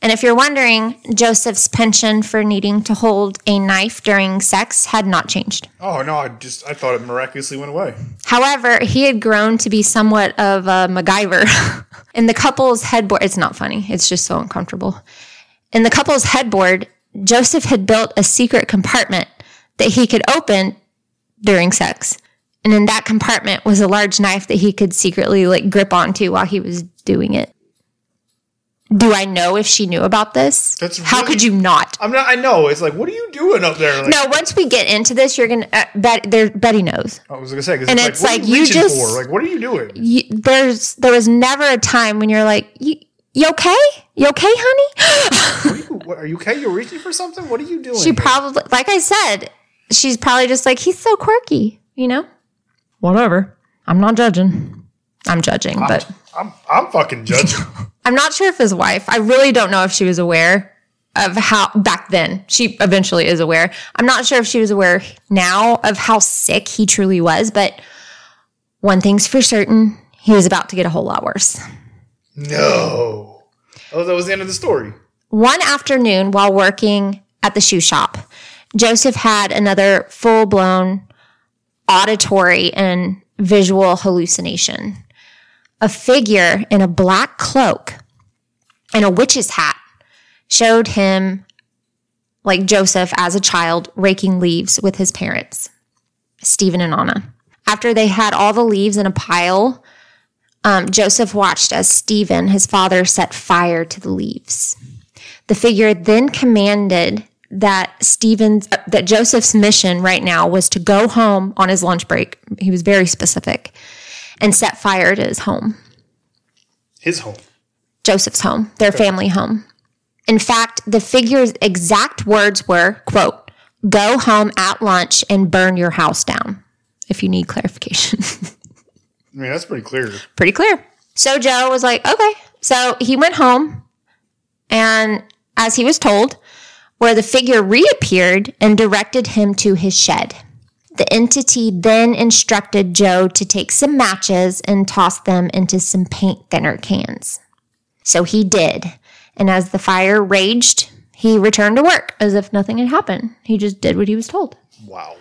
And if you're wondering, Joseph's pension for needing to hold a knife during sex had not changed. Oh no, I just I thought it miraculously went away. However, he had grown to be somewhat of a MacGyver. In the couple's headboard, it's not funny, it's just so uncomfortable. In the couple's headboard, Joseph had built a secret compartment that he could open during sex. And in that compartment was a large knife that he could secretly like grip onto while he was doing it. Do I know if she knew about this? That's How really- could you not? I'm not. I know. It's like, what are you doing up there? Like, No, once we get into this, you're gonna uh, Bet, there, Betty knows. I was gonna say, 'cause And it's, like, what like, are you, you just- for? Like, what are you doing? you, there's there was never a time when you're like, you, you okay? You okay, honey? What are, you, what, are you okay? You're reaching for something. What are you doing? she probably, like I said, she's probably just like, he's so quirky, you know? Whatever. I'm not judging. I'm judging, but I'm I'm fucking judging. I'm not sure if his wife, I really don't know if she was aware of how back then. She eventually is aware. I'm not sure if she was aware now of how sick he truly was, but one thing's for certain, he was about to get a whole lot worse. no. Oh, that was the end of the story. One afternoon while working at the shoe shop, Joseph had another full blown auditory and visual hallucination. A figure in a black cloak and a witch's hat showed him, like Joseph as a child, raking leaves with his parents, Stephen and Anna. After they had all the leaves in a pile, um, Joseph watched as Stephen, his father, set fire to the leaves. The figure then commanded that Stephen's uh, that Joseph's mission right now was to go home on his lunch break. He was very specific and set fire to his home. His home. Joseph's home, their family home. In fact, the figure's exact words were, quote, go home at lunch and burn your house down. If you need clarification. I mean, that's pretty clear. pretty clear. So Joe was like, okay. So he went home, and as he was told, where the figure reappeared and directed him to his shed. The entity then instructed Joe to take some matches and toss them into some paint thinner cans. So he did. And as the fire raged, he returned to work as if nothing had happened. He just did what he was told. Wow.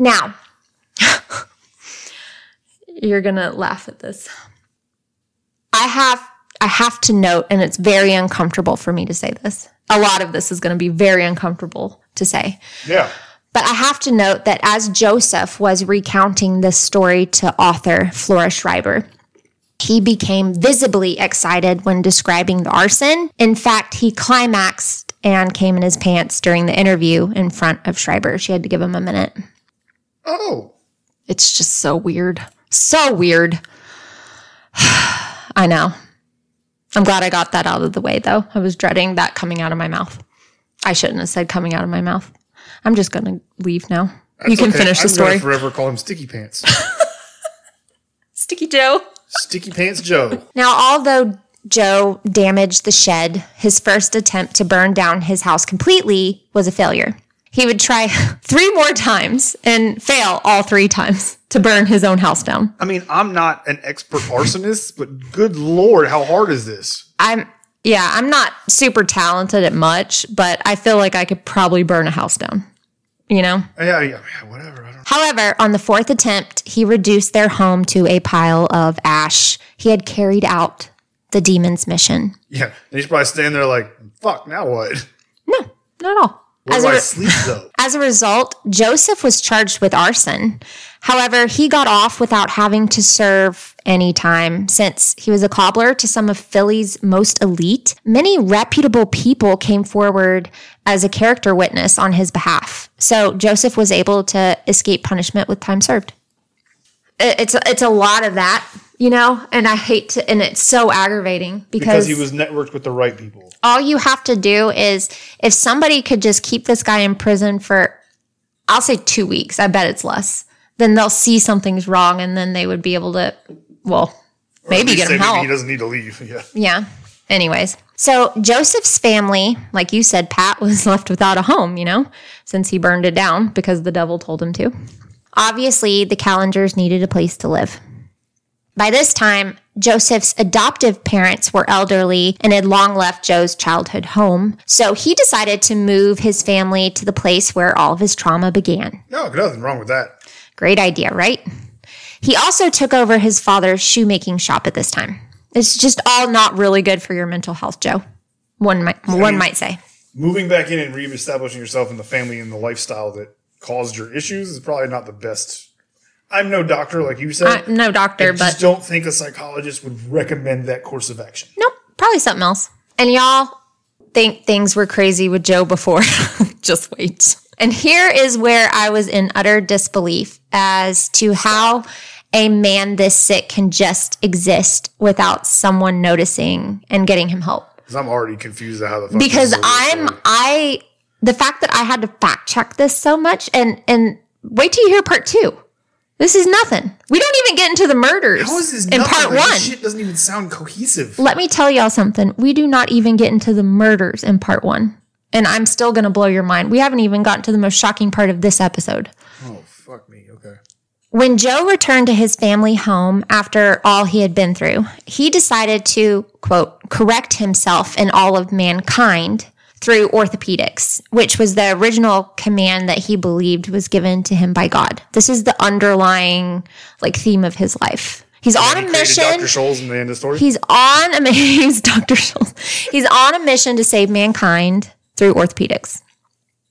Now, you're going to laugh at this. I have I have to note and it's very uncomfortable for me to say this. A lot of this is going to be very uncomfortable to say. Yeah. But I have to note that as Joseph was recounting this story to author Flora Schreiber, he became visibly excited when describing the arson. In fact, he climaxed and came in his pants during the interview in front of Schreiber. She had to give him a minute. Oh. It's just so weird. So weird. I know. I'm glad I got that out of the way, though. I was dreading that coming out of my mouth. I shouldn't have said coming out of my mouth. I'm just going to leave now. you can okay. finish the I'm story. forever call him Sticky Pants. Sticky Joe. Sticky Pants Joe. Now, although Joe damaged the shed, his first attempt to burn down his house completely was a failure. He would try three more times and fail all three times to burn his own house down. I mean, I'm not an expert arsonist, but good lord, how hard is this? I'm, yeah, I'm not super talented at much, but I feel like I could probably burn a house down, you know? Yeah, yeah, yeah whatever. I don't However, on the fourth attempt, he reduced their home to a pile of ash. He had carried out the demon's mission. Yeah, and he's probably standing there like, fuck, now what? No, not at all. Where As do a I re- sleep though? As a result, Joseph was charged with arson. However, he got off without having to serve any time since he was a cobbler to some of Philly's most elite. Many reputable people came forward as a character witness on his behalf. So Joseph was able to escape punishment with time served. It's it's a lot of that, you know, and I hate to and it's so aggravating Because because, he was networked with the right people. all you have to do is if somebody could just keep this guy in prison for I'll say 2 weeks, I bet it's less. Then they'll see something's wrong and then they would be able to well, maybe get him help. He doesn't need to leave. Yeah. Yeah. Anyways, so Joseph's family, like you said, Pat was left without a home, you know, since he burned it down because the devil told him to. Obviously, the Kallingers needed a place to live. By this time, Joseph's adoptive parents were elderly and had long left Joe's childhood home. So he decided to move his family to the place where all of his trauma began. No, nothing wrong with that. Great idea, right? He also took over his father's shoemaking shop at this time. It's just all not really good for your mental health, Joe. One might one might say. Moving back in and reestablishing yourself in the family and the lifestyle that caused your issues is probably not the best. I'm no doctor, like you said. I'm no doctor, I just but don't think a psychologist would recommend that course of action. nope, probably something else. And y'all think things were crazy with Joe before. just wait. And here is where I was in utter disbelief as to how a man this sick can just exist without someone noticing and getting him help. Because I'm already confused at how the fuck because this is a real I'm. I the fact that I had to fact check this so much and and wait till you hear part two. This is nothing. We don't even get into the murders How is this in nothing? part Like, one. This shit doesn't even sound cohesive. Let me tell y'all something. We do not even get into the murders in part one. And I'm still gonna blow your mind. We haven't even gotten to the most shocking part of this episode. Oh fuck me. Okay. When Joe returned to his family home after all he had been through, he decided to, quote, correct himself and all of mankind through orthopedics, which was the original command that he believed was given to him by God. This is the underlying like theme of his life. He's on He a mission. Dr. Scholl's in the end of the story. He's on a he's Dr. Schultz. He's on a mission to save mankind through orthopedics.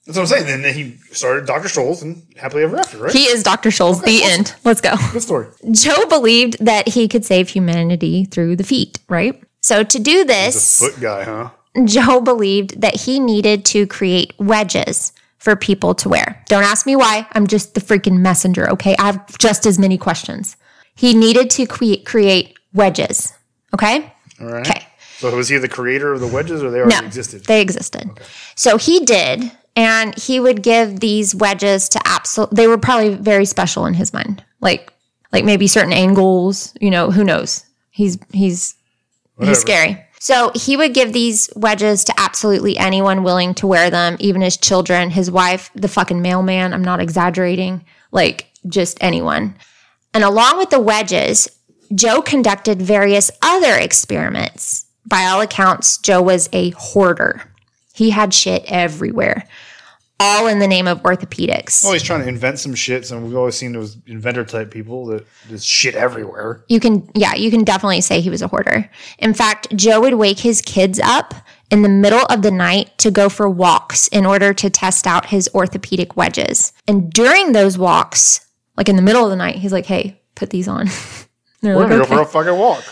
That's what I'm saying. And then he started Dr. Scholl's and happily ever after, right? He is Dr. Schultz. the awesome. end. Let's go. Good story. Joe believed that he could save humanity through the feet, right? So to do this, Foot guy, huh? Joe believed that he needed to create wedges for people to wear. Don't ask me why. I'm just the freaking messenger, okay? I have just as many questions. He needed to cre- create wedges, okay? All right. Okay. So was he the creator of the wedges, or they already No, existed? they existed. So he did, and he would give these wedges to absolute. They were probably very special in his mind, like like maybe certain angles. You know, who knows? He's he's Whatever. he's scary. So he would give these wedges to absolutely anyone willing to wear them, even his children, his wife, the fucking mailman. I'm not exaggerating. Like just anyone. And along with the wedges, Joe conducted various other experiments. By all accounts, Joe was a hoarder. He had shit everywhere, all in the name of orthopedics. Always trying to invent some shit. and we've always seen those inventor type people that there's shit everywhere. You can, yeah, you can definitely say he was a hoarder. In fact, Joe would wake his kids up in the middle of the night to go for walks in order to test out his orthopedic wedges. And during those walks, like in the middle of the night, he's like, hey, put these on. They're We're like, gonna "Okay." go for a fucking walk.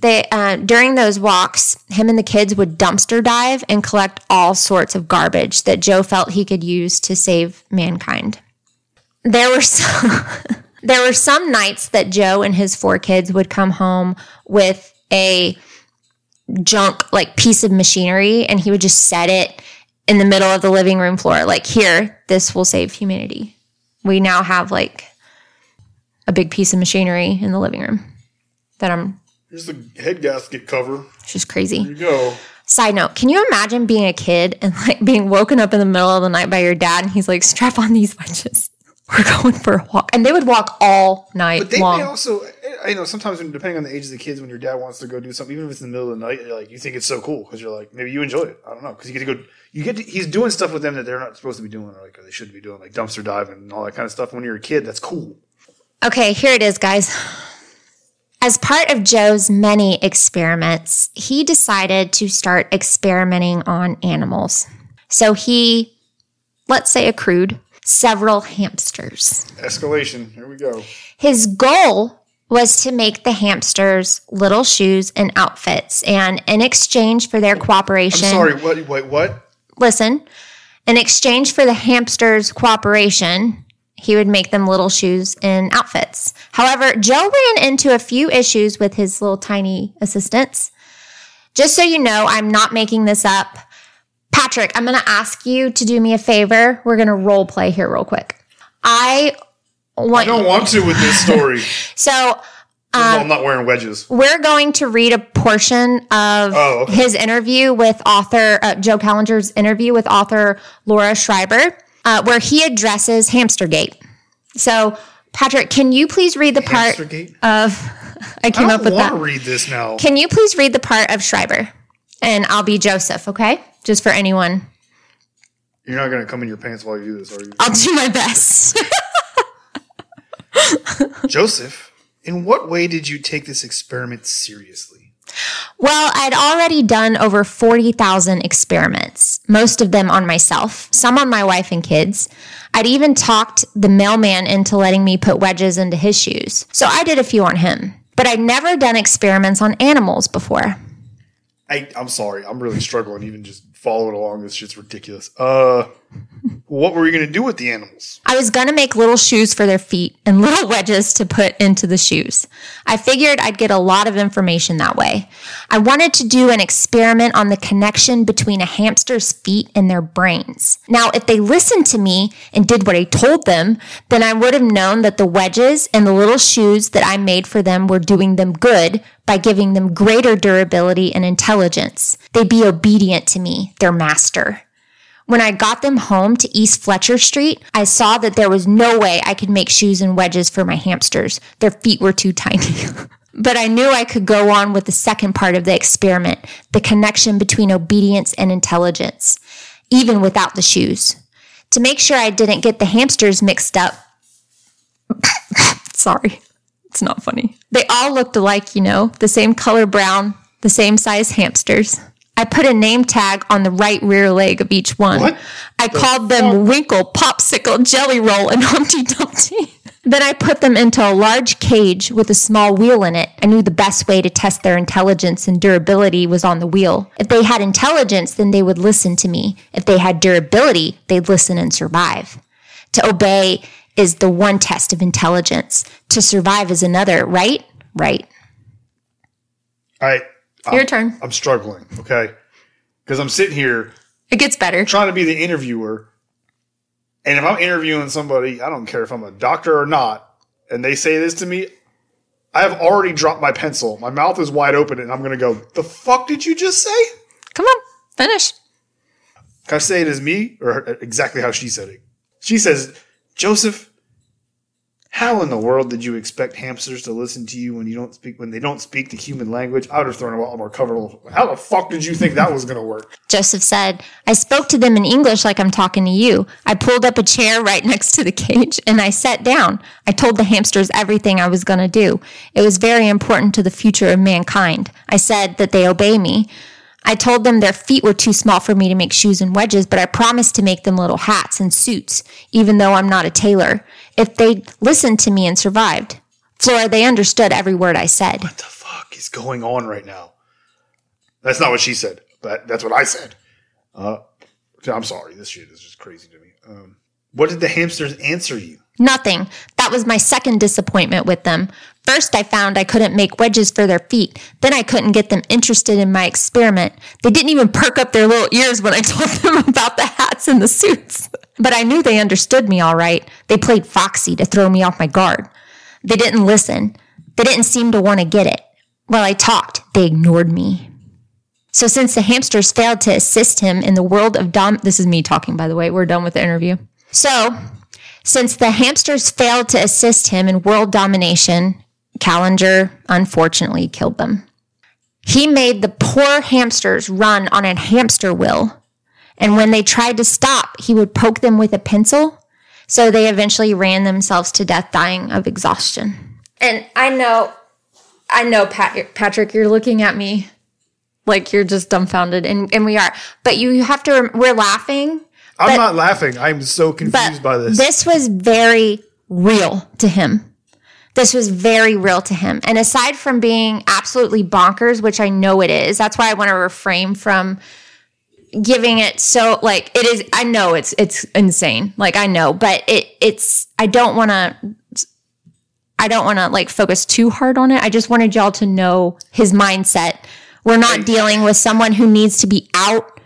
They uh, during those walks him and the kids would dumpster dive and collect all sorts of garbage that joe felt he could use to save mankind. There were some there were some nights that joe and his four kids would come home with a junk like piece of machinery and he would just set it in the middle of the living room floor like here this will save humanity. We now have like a big piece of machinery in the living room that i'm Here's the head gasket cover. it's just crazy. Here you go. Side note, can you imagine being a kid and like being woken up in the middle of the night by your dad and he's like, strap on these wedges. We're going for a walk. And they would walk all night But they long. may also, eh, I know sometimes when, depending on the age of the kids, when your dad wants to go do something, even if it's in the middle of the night, like you think it's so cool because you're like maybe you enjoy it. I don't know because you get to go, you get to, he's doing stuff with them that they're not supposed to be doing or like or they shouldn't be doing like dumpster diving and all that kind of stuff. When you're a kid, that's cool. okay, here it is, guys. As part of Joe's many experiments, he decided to start experimenting on animals. So he, let's say, accrued several hamsters. Escalation. Here we go. His goal was to make the hamsters little shoes and outfits. And in exchange for their I'm cooperation, sorry. What? Wait. What? listen, in exchange for the hamsters' cooperation, he would make them little shoes and outfits. However, Joe ran into a few issues with his little tiny assistants. Just so you know, I'm not making this up. Patrick, I'm going to ask you to do me a favor. We're going to role play here real quick. I want I don't want to with this story. so I'm not wearing wedges. we're going to read a portion of Oh, okay. his interview with author uh, Joe Kallinger's interview with author Flora Schreiber, uh, where he addresses Hamstergate. So, Patrick, can you please read the part of? I I came up don't with that. read this now. Can you please read the part of Schreiber, and I'll be Joseph. Okay, just for anyone. You're not going to come in your pants while you do this, are you? I'll do my best. Joseph, in what way did you take this experiment seriously? Well, I'd already done over 40,000 experiments, most of them on myself, some on my wife and kids. I'd even talked the mailman into letting me put wedges into his shoes. So I did a few on him. But I'd never done experiments on animals before. I, I'm sorry. I'm really struggling even just following along. This shit's ridiculous. Uh, what were you going to do with the animals? I was gonna make little shoes for their feet and little wedges to put into the shoes. I figured I'd get a lot of information that way. I wanted to do an experiment on the connection between a hamster's feet and their brains. Now, if they listened to me and did what I told them, then I would have known that the wedges and the little shoes that I made for them were doing them good by giving them greater durability and intelligence. They'd be obedient to me, their master. When I got them home to East Fletcher Street, I saw that there was no way I could make shoes and wedges for my hamsters. Their feet were too tiny. but I knew I could go on with the second part of the experiment the connection between obedience and intelligence, even without the shoes. To make sure I didn't get the hamsters mixed up. Sorry, it's not funny. They all looked alike, you know, the same color brown, the same size hamsters. I put a name tag on the right rear leg of each one. What I called them Winkle, Popsicle, Jelly Roll, and Humpty Dumpty. then I put them into a large cage with a small wheel in it. I knew the best way to test their intelligence and durability was on the wheel. If they had intelligence, then they would listen to me. If they had durability, they'd listen and survive. To obey is the one test of intelligence. To survive is another, right? Right. I, Your turn. I'm struggling, okay? Because I'm sitting here It gets better. trying to be the interviewer. And if I'm interviewing somebody, I don't care if I'm a doctor or not, and they say this to me, I have already dropped my pencil. My mouth is wide open, and I'm going to go, the fuck did you just say? Come on, finish. Can I say it as me or exactly how she said it? She says, Joseph, how in the world did you expect hamsters to listen to you when you don't speak when they don't speak the human language? I would have thrown a lot more cover. How the fuck did you think that was going to work? Joseph said, I spoke to them in English like I'm talking to you. I pulled up a chair right next to the cage and I sat down. I told the hamsters everything I was going to do. It was very important to the future of mankind. I said that they obey me. I told them their feet were too small for me to make shoes and wedges, but I promised to make them little hats and suits, even though I'm not a tailor, if they listened to me and survived. Flora, they understood every word I said. What the fuck is going on right now? That's not what she said, but that's what I said. Uh, I'm sorry. This shit is just crazy to me. Um, what did the hamsters answer you? Nothing. That was my second disappointment with them. First, I found I couldn't make wedges for their feet. Then I couldn't get them interested in my experiment. They didn't even perk up their little ears when I told them about the hats and the suits. But I knew they understood me all right. They played foxy to throw me off my guard. They didn't listen. They didn't seem to want to get it. While I talked, they ignored me. So since the hamsters failed to assist him in the world of dom, this is me talking, by the way. We're done with the interview. So since the hamsters failed to assist him in world domination, Kallinger unfortunately killed them. He made the poor hamsters run on a hamster wheel. And when they tried to stop, he would poke them with a pencil. So they eventually ran themselves to death, dying of exhaustion. And I know, I know, Pat, Patrick, you're looking at me like you're just dumbfounded, and, and we are. But you have to, we're laughing I'm not laughing. I'm so confused by this. This was very real to him. This was very real to him. And aside from being absolutely bonkers, which I know it is, that's why I want to refrain from giving it so like it is I know it's it's insane. Like I know, but it it's I don't want to I don't want to like focus too hard on it. I just wanted y'all to know his mindset. We're not dealing with someone who needs to be out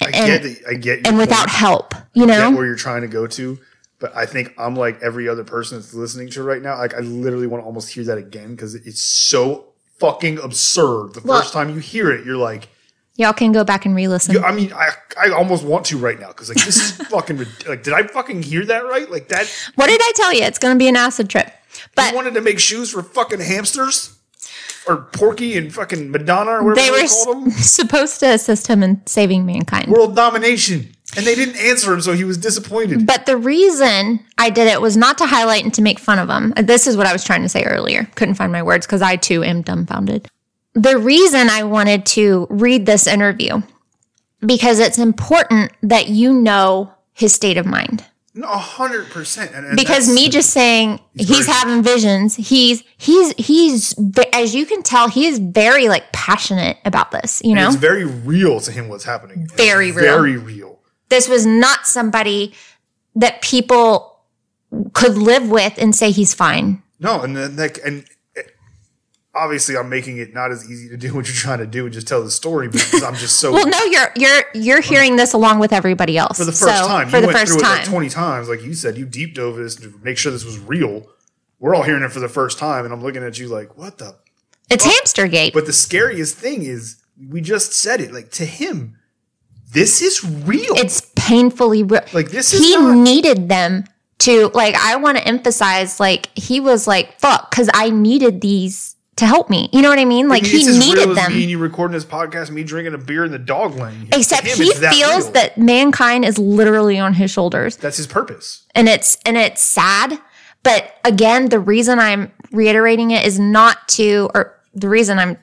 I and, get I get and without point. help, you know where you're trying to go to. But I think I'm like every other person that's listening to right now. Like I literally want to almost hear that again because it's so fucking absurd. The well, first time you hear it, you're like, y'all can go back and re-listen. I mean, I I almost want to right now because like this is fucking like. Did I fucking hear that right? Like that. What did I tell you? It's going to be an acid trip. But you wanted to make shoes for fucking hamsters or Porky and fucking Madonna or whatever they, they were supposed to assist him in saving mankind. World domination. And they didn't answer him, so he was disappointed. But the reason I did it was not to highlight and to make fun of him. This is what I was trying to say earlier. Couldn't find my words because I too am dumbfounded. The reason I wanted to read this interview because it's important that you know his state of mind. No, hundred percent. Because me just saying he's, he's having visions, he's he's he's as you can tell, he is very like passionate about this. You know, it's very real to him what's happening. Very it's real. Very real. This was not somebody that people could live with and say he's fine. No, and then like and eh, obviously I'm making it not as easy to do what you're trying to do and just tell the story because I'm just so well. No, you're you're you're hearing this along with everybody else for the first so, time. For you the first time, like twenty times, like you said, you deep dove this to make sure this was real. We're all hearing it for the first time, and I'm looking at you like, what the? It's fuck? Hamstergate. But the scariest thing is, we just said it. Like to him, this is real. It's painfully real. Like this is He not- needed them to like. I want to emphasize, like he was like, "Fuck," because I needed these to help me. You know what I mean? Like he needed them. Me and you recording this podcast, me drinking a beer in the dog lane. Except him, he that feels real. that mankind is literally on his shoulders. That's his purpose. And it's and it's sad. But again, the reason I'm reiterating it is not to, or the reason I'm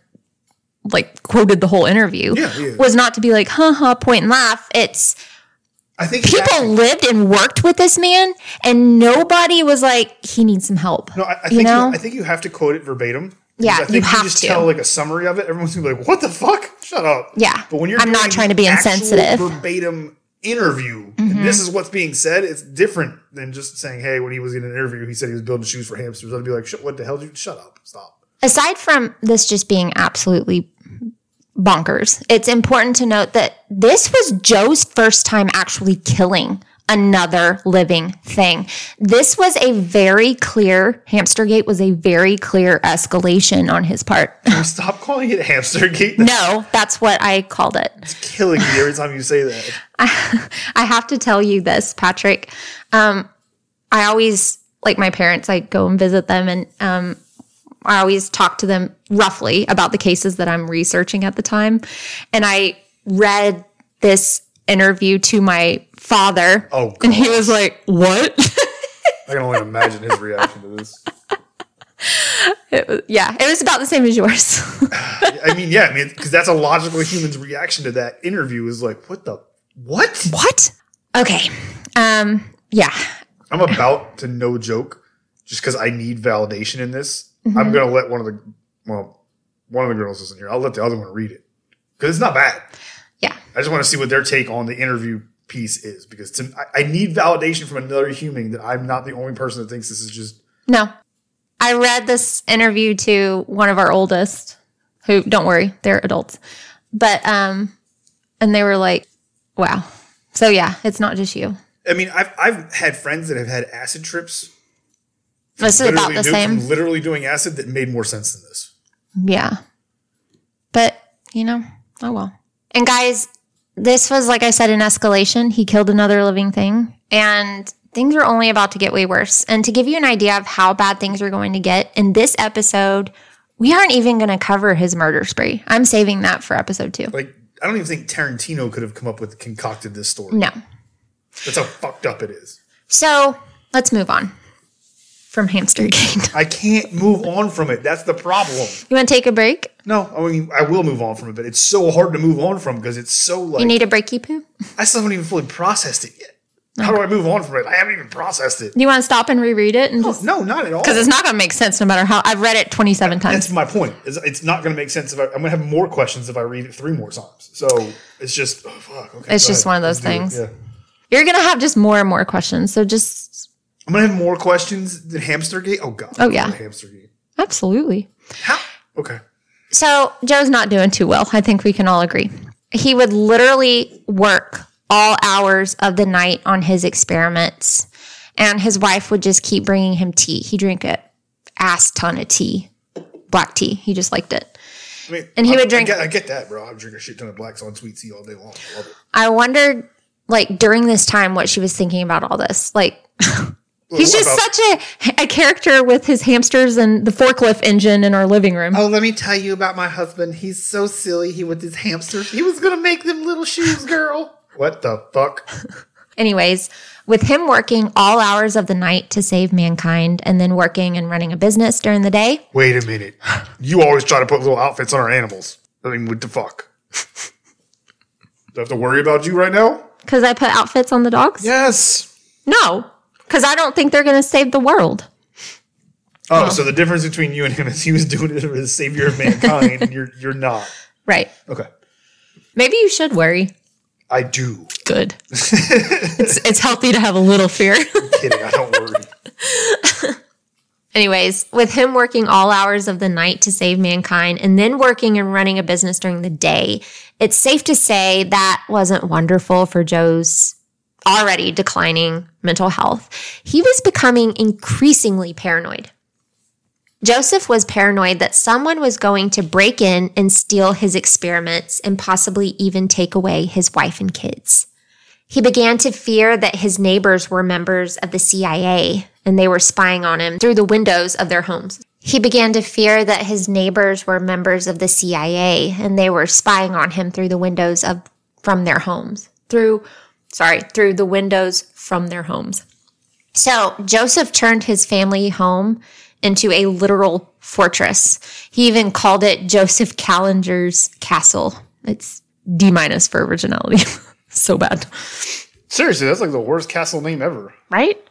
like quoted the whole interview yeah, yeah. was not to be like, huh, huh, point and laugh. It's I think people lived and worked with this man, and nobody was like, he needs some help. No, I, I think know? You, I think you have to quote it verbatim yeah, I think you have just to tell like a summary of it. Everyone's gonna be like, "What the fuck? Shut up!" Yeah, but when you're I'm not trying to be insensitive. Verbatim interview, mm-hmm. this is what's being said. It's different than just saying, "Hey, when he was in an interview, he said he was building shoes for hamsters." I'd be like, "What the hell? Did you shut up? Stop." Aside from this just being absolutely bonkers, it's important to note that this was Joe's first time actually killing another living thing. This was a very clear, Hamstergate was a very clear escalation on his part. Stop calling it Hamstergate. No, that's what I called it. It's killing me every time you say that. I have to tell you this, Patrick. Um, I always, like my parents, I go and visit them and um, I always talk to them roughly about the cases that I'm researching at the time. And I read this interview to my father. Oh, And he was like, What? I can only imagine his reaction to this. It was- yeah, it was about the same as yours. I mean, yeah, I mean, because that's a logical human's reaction to that interview is like, what the what? what? Okay. Um, yeah. I'm about to no joke, just because I need validation in this. Mm-hmm. I'm gonna let one of the well, one of the girls isn't here. I'll let the other one read it because it's not bad. Yeah. I just want to see what their take on the interview piece is because to, I, I need validation from another human that I'm not the only person that thinks this is just No. I read this interview to one of our oldest, who don't worry, they're adults. But um and they were like, Wow. So yeah, it's not just you. I mean, I've I've had friends that have had acid trips. This is about the same. Literally doing acid that made more sense than this. Yeah. But, you know, oh well. And guys, this was, like I said, an escalation. He killed another living thing. And things are only about to get way worse. And to give you an idea of how bad things are going to get, in this episode, we aren't even going to cover his murder spree. I'm saving that for episode two. Like, I don't even think Tarantino could have come up with concocted this story. No. That's how fucked up it is. So let's move on from Hamstergate. I can't move on from it. That's the problem. you want to take a break? No, I mean I will move on from it, but it's so hard to move on from because it's so like You need a breaky poo? I still haven't even fully processed it yet. How do I move on from it? I haven't even processed it. Do you want to stop and reread it and just No, not at all. because it's not going to make sense no matter how I've read it 27 times. That's my point. It's, it's not going to make sense if I, I'm going to have more questions if I read it three more times. So it's just oh, fuck. Okay, It's just ahead. one of those Let's things. Yeah. You're going to have just more and more questions. So just I'm to have more questions than Hamstergate. Oh god. Oh, yeah. Hamstergate. absolutely. How? Okay. So Joe's not doing too well. I think we can all agree. He would literally work all hours of the night on his experiments, and his wife would just keep bringing him tea. He drank a ass ton of tea, black tea. He just liked it. I mean, And he I- would drink- I get, I get that, bro. I drink a shit ton of blacks on sweet tea all day long. I love it. I wondered, like during this time, what she was thinking about all this. Like he's just about- such a a character with his hamsters and the forklift engine in our living room. Oh, let me tell you about my husband. He's so silly. He with his hamsters. He was gonna make them little shoes, girl. What the fuck? Anyways, with him working all hours of the night to save mankind and then working and running a business during the day, Wait a minute. You always try to put little outfits on our animals. I mean, what the fuck? Do I have to worry about you right now? because I put outfits on the dogs? Yes. No, because I don't think they're going to save the world. Oh, so the difference between you and him is he was doing it as the savior of mankind, and you're you're not. Right. Okay. Maybe you should worry. I do. Good. it's, it's healthy to have a little fear. Kidding. I don't worry. Anyways, with him working all hours of the night to save mankind and then working and running a business during the day, it's safe to say that wasn't wonderful for Joe's already declining mental health. He was becoming increasingly paranoid. Joseph was paranoid that someone was going to break in and steal his experiments and possibly even take away his wife and kids. He began to fear that his neighbors were members of the CIA and they were spying on him through the windows of their homes. He began to fear that his neighbors were members of the CIA and they were spying on him through the windows of from their homes. Through sorry, through the windows from their homes. So, Joseph turned his family home into a literal fortress. He even called it Joseph Kallinger's castle. It's D minus for originality. so bad. Seriously, that's like the worst castle name ever. right?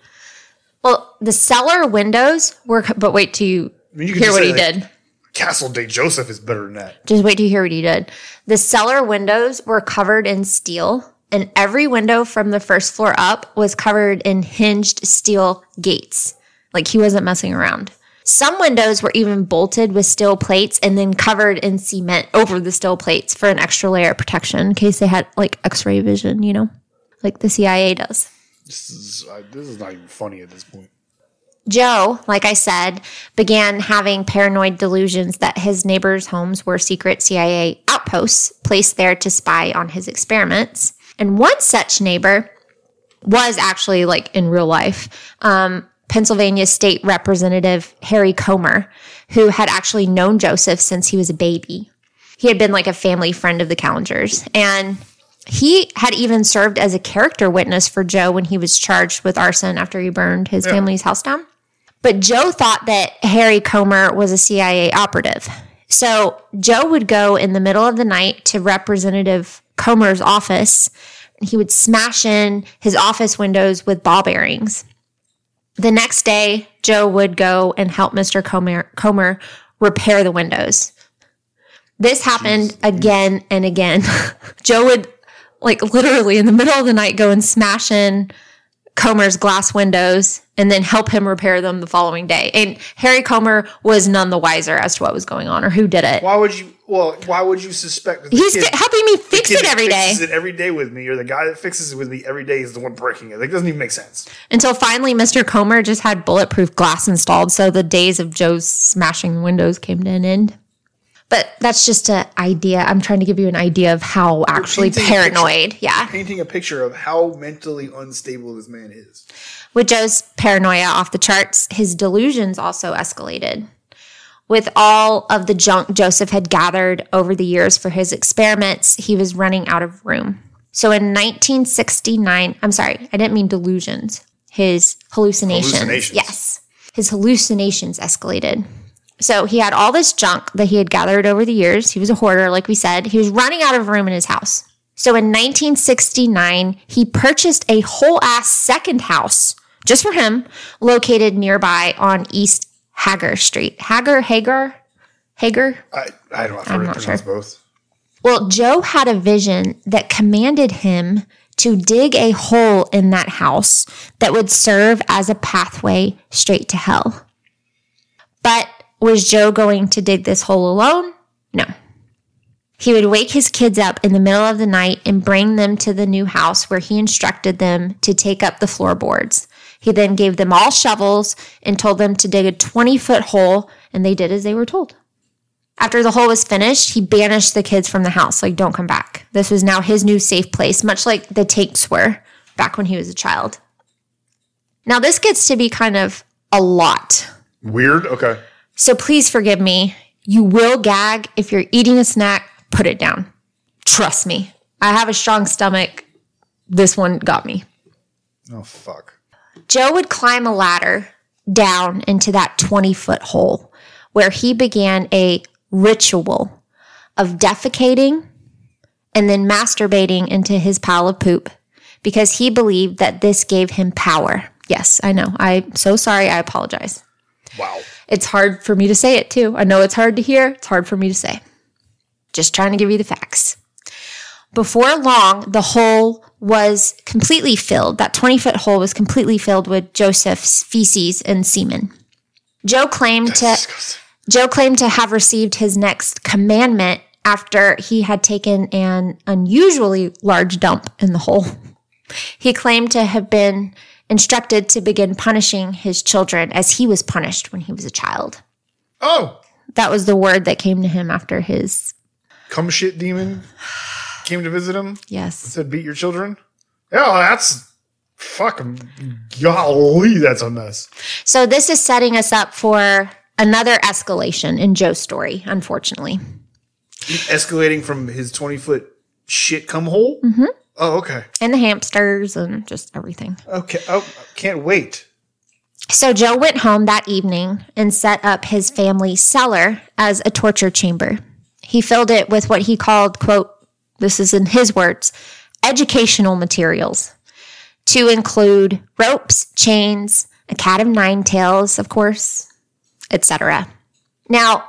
Well, the cellar windows were, but wait till you mean, you hear what say, he like- did. Castle Day Joseph is better than that. Just wait till you hear what he did. The cellar windows were covered in steel, and every window from the first floor up was covered in hinged steel gates. Like he wasn't messing around. Some windows were even bolted with steel plates and then covered in cement over the steel plates for an extra layer of protection in case they had like x ray vision, you know, like the CIA does. This is uh, this is not even funny at this point. Joe, like I said, began having paranoid delusions that his neighbors' homes were secret CIA outposts placed there to spy on his experiments. And one such neighbor was actually like in real life, um, Pennsylvania State Representative Harry Comer, who had actually known Joseph since he was a baby. He had been like a family friend of the Kallingers. And he had even served as a character witness for Joe when he was charged with arson after he burned his family's house down. But Joe thought that Harry Comer was a CIA operative. So Joe would go in the middle of the night to Representative Comer's office. And he would smash in his office windows with ball bearings. The next day, Joe would go and help Mr. Comer, Comer repair the windows. This happened again and again. Joe would, like, literally in the middle of the night, go and smash in Comer's glass windows and then help him repair them the following day. And Harry Comer was none the wiser as to what was going on or who did it. Why would you? Well, why would you suspect? That He's kid- fi- helping me fix it every day fixes it every day with me, or the guy that fixes it with me every day is the one breaking it. Like, it doesn't even make sense. until finally Mr. Comer just had bulletproof glass installed. So the days of Joe's smashing windows came to an end. But that's just an idea. I'm trying to give you an idea of how actually a picture. paranoid. Yeah. Painting a picture of how mentally unstable this man is. With Joe's paranoia off the charts, his delusions also escalated. With all of the junk Joseph had gathered over the years for his experiments, he was running out of room. So in 1969, I'm sorry, I didn't mean delusions, his hallucinations. Hallucinations. Yes. His hallucinations escalated. So he had all this junk that he had gathered over the years. He was a hoarder, like we said. He was running out of room in his house. So in 1969, he purchased a whole ass second house just for him, located nearby on East Hager Street. Hager, Hager, Hager. I, I don't know. It not pronounced both. Well, Joe had a vision that commanded him to dig a hole in that house that would serve as a pathway straight to hell. But was Joe going to dig this hole alone? No. He would wake his kids up in the middle of the night and bring them to the new house where he instructed them to take up the floorboards. He then gave them all shovels and told them to dig a 20 foot hole, and they did as they were told. After the hole was finished, he banished the kids from the house, like, don't come back. This was now his new safe place, much like the tanks were back when he was a child. Now, this gets to be kind of a lot. Weird. Okay. So please forgive me. You will gag if you're eating a snack, put it down. Trust me. I have a strong stomach. This one got me. Oh fuck. Joe would climb a ladder down into that 20 foot hole where he began a ritual of defecating and then masturbating into his pile of poop because he believed that this gave him power. Yes, I know. I'm so sorry. I apologize. Wow. It's hard for me to say it too. I know it's hard to hear, it's hard for me to say. Just trying to give you the facts. Before long, the hole was completely filled. That 20 foot hole was completely filled with Joseph's feces and semen. Joe claimed to Disgusting. Joe claimed to have received his next commandment after he had taken an unusually large dump in the hole. He claimed to have been instructed to begin punishing his children as he was punished when he was a child. Oh, That was the word that came to him after his come shit demon came to visit him. yes. Said beat your children. Yeah, that's fucking golly. That's a mess. So this is setting us up for another escalation in Joe's story, unfortunately. Escalating from his twenty foot shit come hole. Mm-hmm. Oh, okay. And the hamsters and just everything. Okay. Oh, can't wait. So Joe went home that evening and set up his family's cellar as a torture chamber. He filled it with what he called, quote, this is in his words, educational materials to include ropes, chains, a cat of nine tails, of course, etc. Now,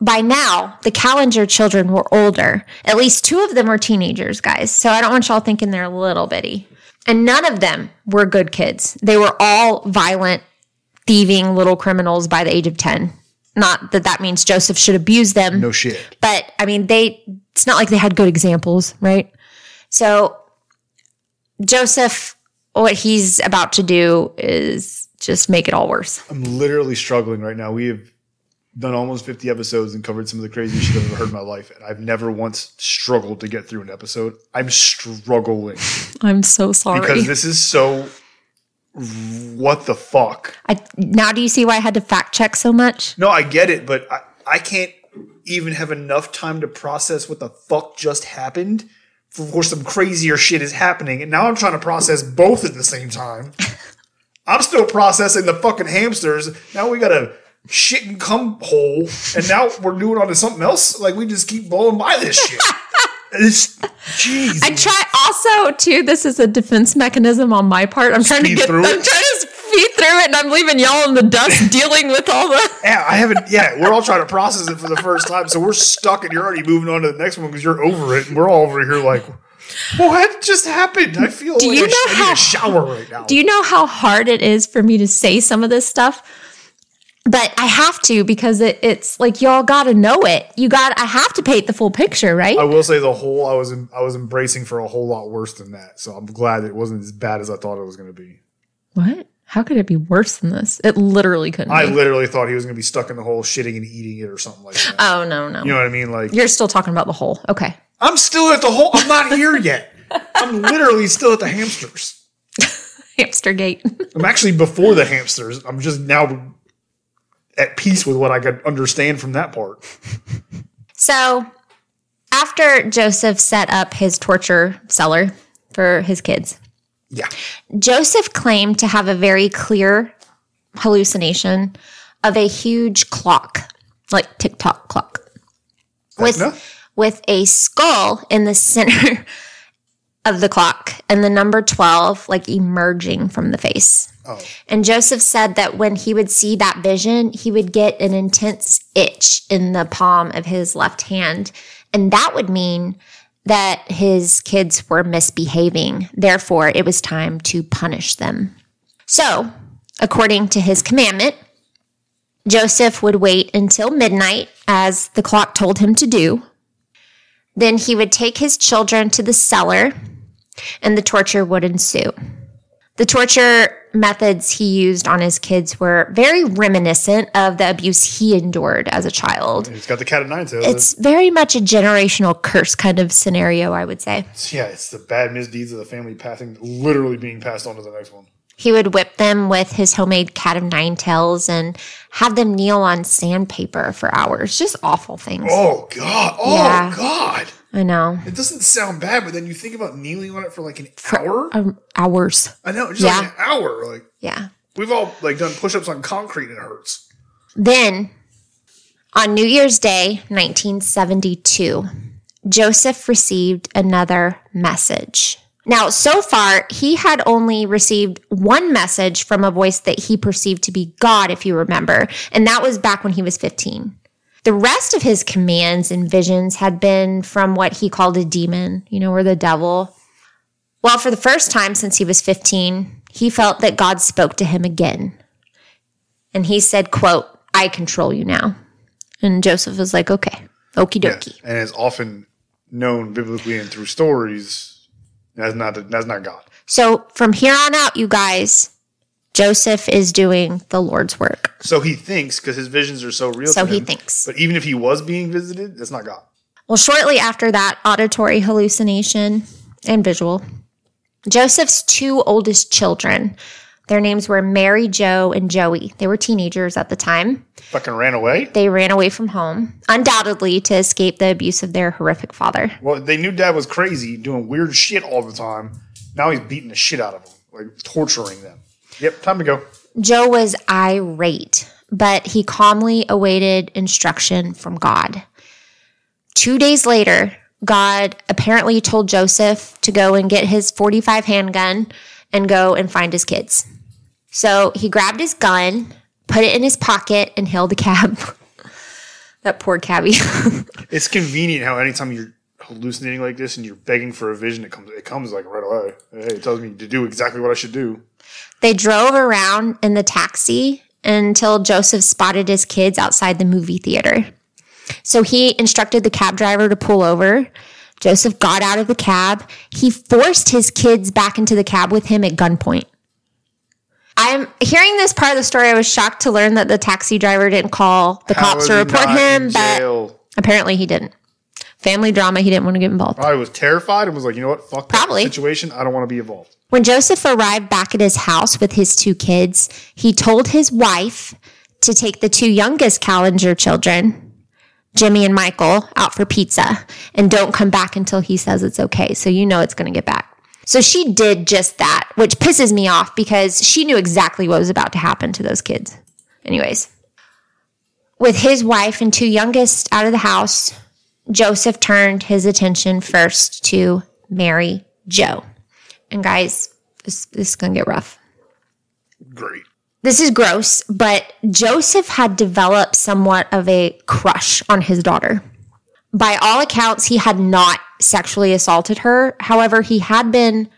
by now, the Kallinger children were older. At least two of them were teenagers, guys. So I don't want y'all thinking they're little bitty. And none of them were good kids. They were all violent, thieving little criminals by the age of 10. Not that that means Joseph should abuse them. No shit. But I mean, they, it's not like they had good examples, right? So Joseph what he's about to do is just make it all worse. I'm literally struggling right now. We have done almost 50 episodes and covered some of the craziest shit I've ever heard in my life. And I've never once struggled to get through an episode. I'm struggling I'm so sorry. because this is so what the fuck. I, now do you see why I had to fact check so much? No, I get it, but I, I can't even have enough time to process what the fuck just happened before some crazier shit is happening. And now I'm trying to process both at the same time. I'm still processing the fucking hamsters. Now we got a shit and cum hole, and now we're doing on to something else. Like we just keep blowing by this shit. It's jeez. I try also too. This is a defense mechanism on my part. I'm trying to get. through I'm it? trying to speed through it, and I'm leaving y'all in the dust dealing with all the. Yeah, I haven't. Yeah, we're all trying to process it for the first time, so we're stuck, and you're already moving on to the next one because you're over it, and we're all over here like, what just happened? I feel Do like you know I how- a shower right now. Do you know how hard it is for me to say some of this stuff? But I have to because it, it's like y'all got to know it. You got. I have to paint the full picture, right? I will say the whole I was in, I was embracing for a whole lot worse than that, so I'm glad it wasn't as bad as I thought it was going to be. what? How could it be worse than this? It literally couldn't. I be. literally thought he was going to be stuck in the hole, shitting and eating it, or something like that. oh no, no. You know what I mean? Like You're still talking about the hole. Okay. I'm still at the hole. I'm not here yet. I'm literally still at the hamsters. Hamster gate. I'm actually before the hamsters. I'm just now at peace with what I could understand from that part. So, after Joseph set up his torture cellar for his kids, Yeah. Joseph claimed to have a very clear hallucination of a huge clock, like tick-tock clock, with No? with a skull in the center of the clock and the number 12 like emerging from the face. Oh. And Joseph said that when he would see that vision, he would get an intense itch in the palm of his left hand. And that would mean that his kids were misbehaving. Therefore, it was time to punish them. So, according to his commandment, Joseph would wait until midnight, as the clock told him to do. Then he would take his children to the cellar, and the torture would ensue. The torture methods he used on his kids were very reminiscent of the abuse he endured as a child. He's got the cat of nine tails. It's very much a generational curse kind of scenario, I would say. Yeah, it's the bad misdeeds of the family passing, literally being passed on to the next one. He would whip them with his homemade cat of nine tails and have them kneel on sandpaper for hours. Just awful things. Oh God! Oh Yeah. God! I know. It doesn't sound bad, but then you think about kneeling on it for like an hour. Um, hours. I know, just Yeah. like an hour. Like Yeah. we've all like done push-ups on concrete and it hurts. Then, on New Year's Day, 1972, Joseph received another message. Now, so far, he had only received one message from a voice that he perceived to be God, if you remember, and that was back when he was 15. The rest of his commands and visions had been from what he called a demon, you know, or the devil. Well, for the first time since he was 15, he felt that God spoke to him again. And he said, quote, I control you now. And Joseph was like, okay, okie Yeah. dokie. And it's often known biblically and through stories that's not that's not God. So from here on out, you guys, Joseph is doing the Lord's work. So he thinks because his visions are so real. So to he thinks. But even if he was being visited, that's not God. Well, shortly after that auditory hallucination and visual, Joseph's two oldest children, their names were Mary Jo and Joey. They were teenagers at the time. Fucking ran away. They ran away from home, undoubtedly to escape the abuse of their horrific father. Well, they knew dad was crazy, doing weird shit all the time. Now he's beating the shit out of them, like torturing them. Yep, time to go. Joe was irate, but he calmly awaited instruction from God. Two days later, God apparently told Joseph to go and get his 45 handgun and go and find his kids. So he grabbed his gun, put it in his pocket, and hailed a cab. that poor cabbie. It's convenient how anytime you're hallucinating like this and you're begging for a vision, it comes it comes like right away. Hey, it tells me to do exactly what I should do. They drove around in the taxi until Joseph spotted his kids outside the movie theater. So he instructed the cab driver to pull over Joseph got out of the cab. He forced his kids back into the cab with him at gunpoint. I'm hearing this part of the story. I was shocked to learn that the taxi driver didn't call the How cops to report him, but apparently he didn't. Family drama, he didn't want to get involved. Probably was terrified and was like, you know what? Fuck that Probably. situation. I don't want to be involved. When Joseph arrived back at his house with his two kids, he told his wife to take the two youngest Kallinger children, Jimmy and Michael, out for pizza and don't come back until he says it's okay. So you know it's going to get back. So she did just that, which pisses me off because she knew exactly what was about to happen to those kids. Anyways, with his wife and two youngest out of the house, Joseph turned his attention first to Mary Jo. And guys, this, this is going to get rough. Great. This is gross, but Joseph had developed somewhat of a crush on his daughter. By all accounts, he had not sexually assaulted her. However, he had been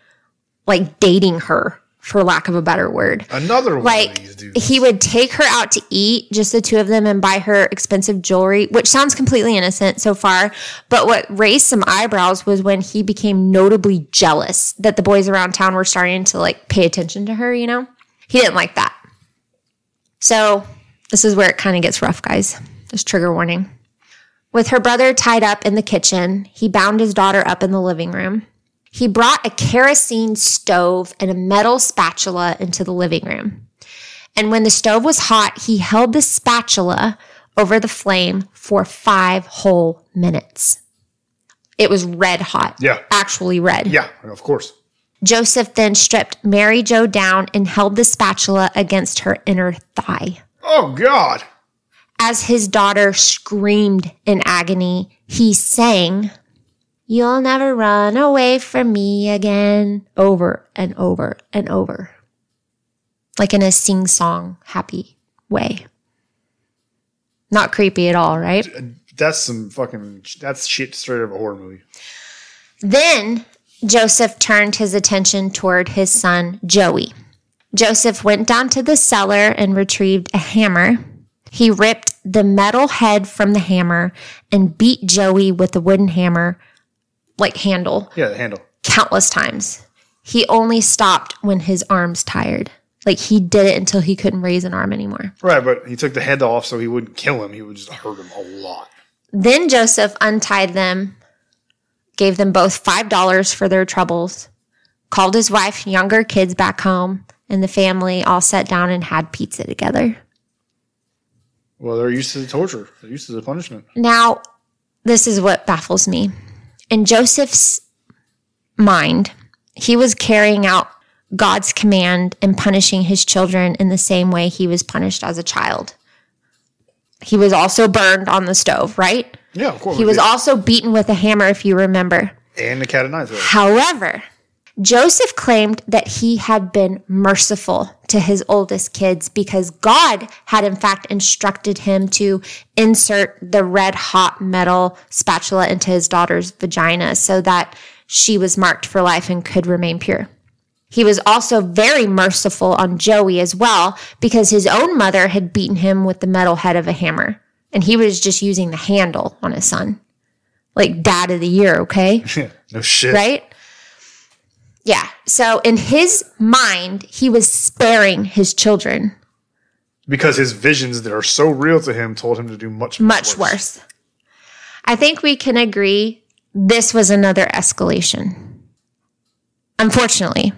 like dating her, for lack of a better word. Another one Like he would take her out to eat, just the two of them, and buy her expensive jewelry, which sounds completely innocent so far. But what raised some eyebrows was when he became notably jealous that the boys around town were starting to like pay attention to her. You know, he didn't like that. So this is where it kind of gets rough, guys. Just trigger warning. With her brother tied up in the kitchen, he bound his daughter up in the living room. He brought a kerosene stove and a metal spatula into the living room. And when the stove was hot, he held the spatula over the flame for five whole minutes. It was red hot. Yeah. Actually red. yeah, of course. Joseph then stripped Mary Jo down and held the spatula against her inner thigh. Oh God. As his daughter screamed in agony, he sang, You'll never run away from me again, over and over and over. Like in a sing song, happy way. Not creepy at all, right? That's some fucking. That's shit straight out of a horror movie. Then Joseph turned his attention toward his son Joey. Joseph went down to the cellar and retrieved a hammer. He ripped the metal head from the hammer and beat Joey with the wooden hammer, like handle, Yeah, the handle. countless times. He only stopped when his arms tired. Like he did it until he couldn't raise an arm anymore. Right, but he took the head off so he wouldn't kill him. He would just hurt him a lot. Then Joseph untied them, gave them both $5 for their troubles, called his wife and younger kids back home, and the family all sat down and had pizza together. Well, they're used to the torture. They're used to the punishment. Now, this is what baffles me. In Joseph's mind, he was carrying out God's command and punishing his children in the same way he was punished as a child. He was also burned on the stove, right? Yeah, of course. He was also beaten with a hammer, if you remember. and the cat of nine. However, Joseph claimed that he had been merciful to his oldest kids because God had, in fact, instructed him to insert the red hot metal spatula into his daughter's vagina so that she was marked for life and could remain pure. He was also very merciful on Joey as well because his own mother had beaten him with the metal head of a hammer and he was just using the handle on his son. Like dad of the year, okay? no shit. right? Yeah. So in his mind, he was sparing his children Because his visions that are so real to him told him to do much, much worse. I think we can agree this was another escalation. Unfortunately,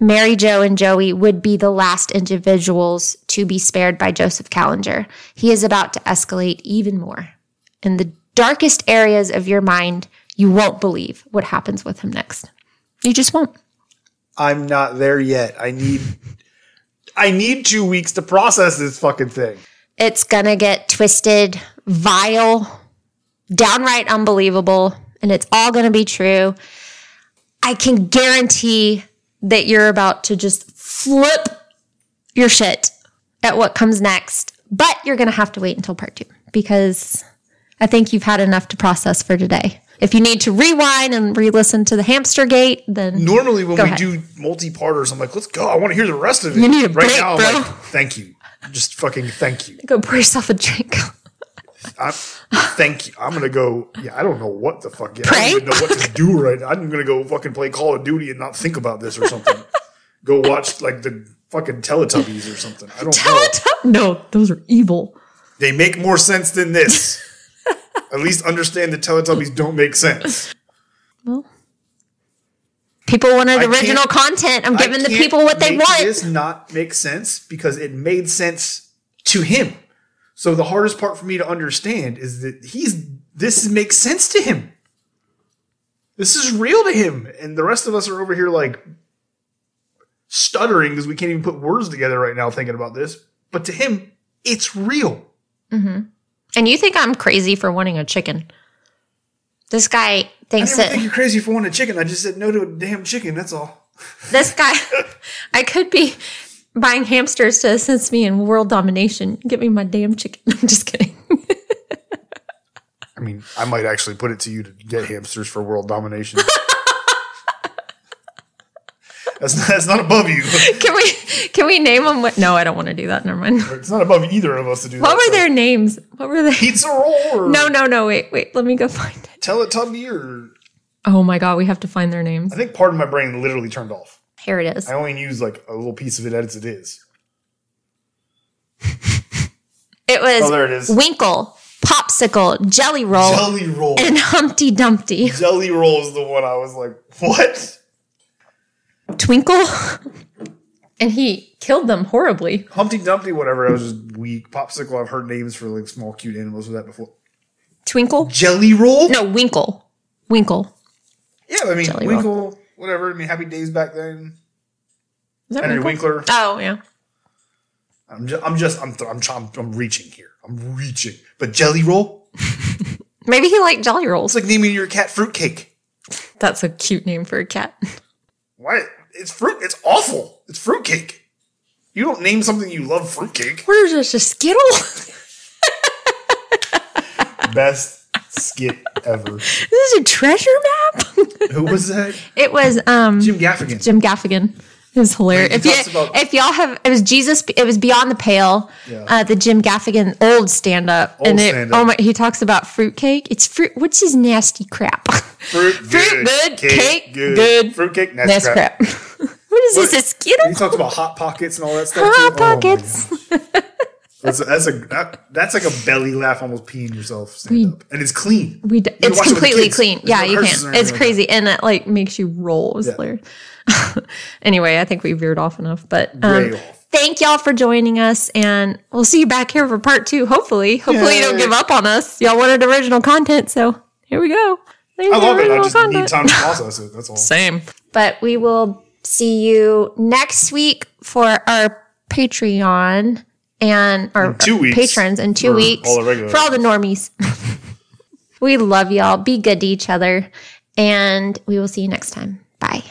Mary Jo and Joey would be the last individuals to be spared by Joseph Kallinger. He is about to escalate even more. In the darkest areas of your mind, you won't believe what happens with him next. You just won't. I'm not there yet. I need I need two weeks to process this fucking thing. it's gonna get twisted, vile, downright unbelievable, and it's all gonna be true. I can guarantee that you're about to just flip your shit at what comes next, but you're gonna have to wait until part two because I think you've had enough to process for today. If you need to rewind and re listen to the hamster gate, then Normally when we ahead. do multi-parters, I'm like, let's go. I want to hear the rest of it. You need a right break, now, I'm bro. like, thank you. Just fucking thank you. go pour yourself a drink. I'm, thank you. I'm gonna go. Yeah, I don't know what the fuck. Yeah, I don't even know what to do right now. I'm gonna go fucking play Call of Duty and not think about this or something. go watch like the fucking Teletubbies or something. I don't know. No, those are evil. They make more sense than this. At least understand the Teletubbies don't make sense. Well, people wanted I original content. I'm giving the people what they want. This not make sense because it made sense to him. So the hardest part for me to understand is that he's this makes sense to him. This is real to him, and the rest of us are over here like stuttering because we can't even put words together right now thinking about this. But to him, it's real. Mm-hmm. And you think I'm crazy for wanting a chicken? This guy I thinks never that think you're crazy for wanting a chicken. I just said no to a damn chicken. That's all. this guy, I could be buying hamsters to assist me in world domination. Give me my damn chicken. I'm just kidding. I mean, I might actually put it to you to get hamsters for world domination. that's, not, that's not above you. Can we can we name them? What? No, I don't want to do that. Never mind. It's not above either of us to do What that. were so. their names? What were they? Pizza roll No, no, no. Wait, wait. Let me go find it. Tell it, Teletubby or Oh my god, we have to find their names. I think part of my brain literally turned off. Here it is. I only use like a little piece of it as it is. It was Oh, there it is. Winkle, Popsicle, Jelly Roll, Jelly roll. and Humpty Dumpty. Jelly roll is the one I was like, what? Twinkle. and he killed them horribly. Humpty Dumpty, whatever. I was just weak. Popsicle. I've heard names for like small cute animals with that before. Twinkle? Jelly roll. No, Winkle. Winkle. Yeah, I mean Jelly roll. Winkle. Whatever. I mean, Happy Days back then. Is that Henry Winkle? Winkler. Oh, yeah. I'm just, I'm just, I'm, th- I'm, I'm, I'm reaching here. I'm reaching. But jelly roll? Maybe he liked jelly rolls. It's like naming your cat fruitcake. That's a cute name for a cat. Why? It's fruit. It's awful. It's fruitcake. You don't name something you love fruitcake. Where's this? A Skittle? Best skit ever. this is a treasure map? Who was that? it was um Jim Gaffigan. Jim Gaffigan. It was hilarious. If, you, about, if y'all have, it was Jesus. It was Beyond the Pale. Yeah. Uh, the Jim Gaffigan old stand up, and it, stand-up. oh my, he talks about fruitcake. It's fruit. What's his nasty crap? Fruit, Fruit good, cake good, Fruitcake, that's, That's crap. crap. what is this? A Skittle? He talks about hot pockets and all that stuff. Hot too. Oh pockets. gosh. That's a, that's a that, that's like a belly laugh, almost peeing yourself stand up, and it's clean. We d- it's watch it completely clean. There's Yeah, no you curses or can. It's anything like crazy, and it like makes you roll. It was Yeah. hilarious. anyway, I think we veered off enough, but um, off. thank y'all for joining us, and we'll see you back here for part two. Hopefully, hopefully you don't give up on us. Y'all wanted original content, so here we go. There's I love it. I original just need time to process it. That's all. Same. But we will see you next week for our Patreon and our two weeks patrons in two for weeks all the regular for all the normies. we love y'all. Be good to each other. And we will see you next time. Bye.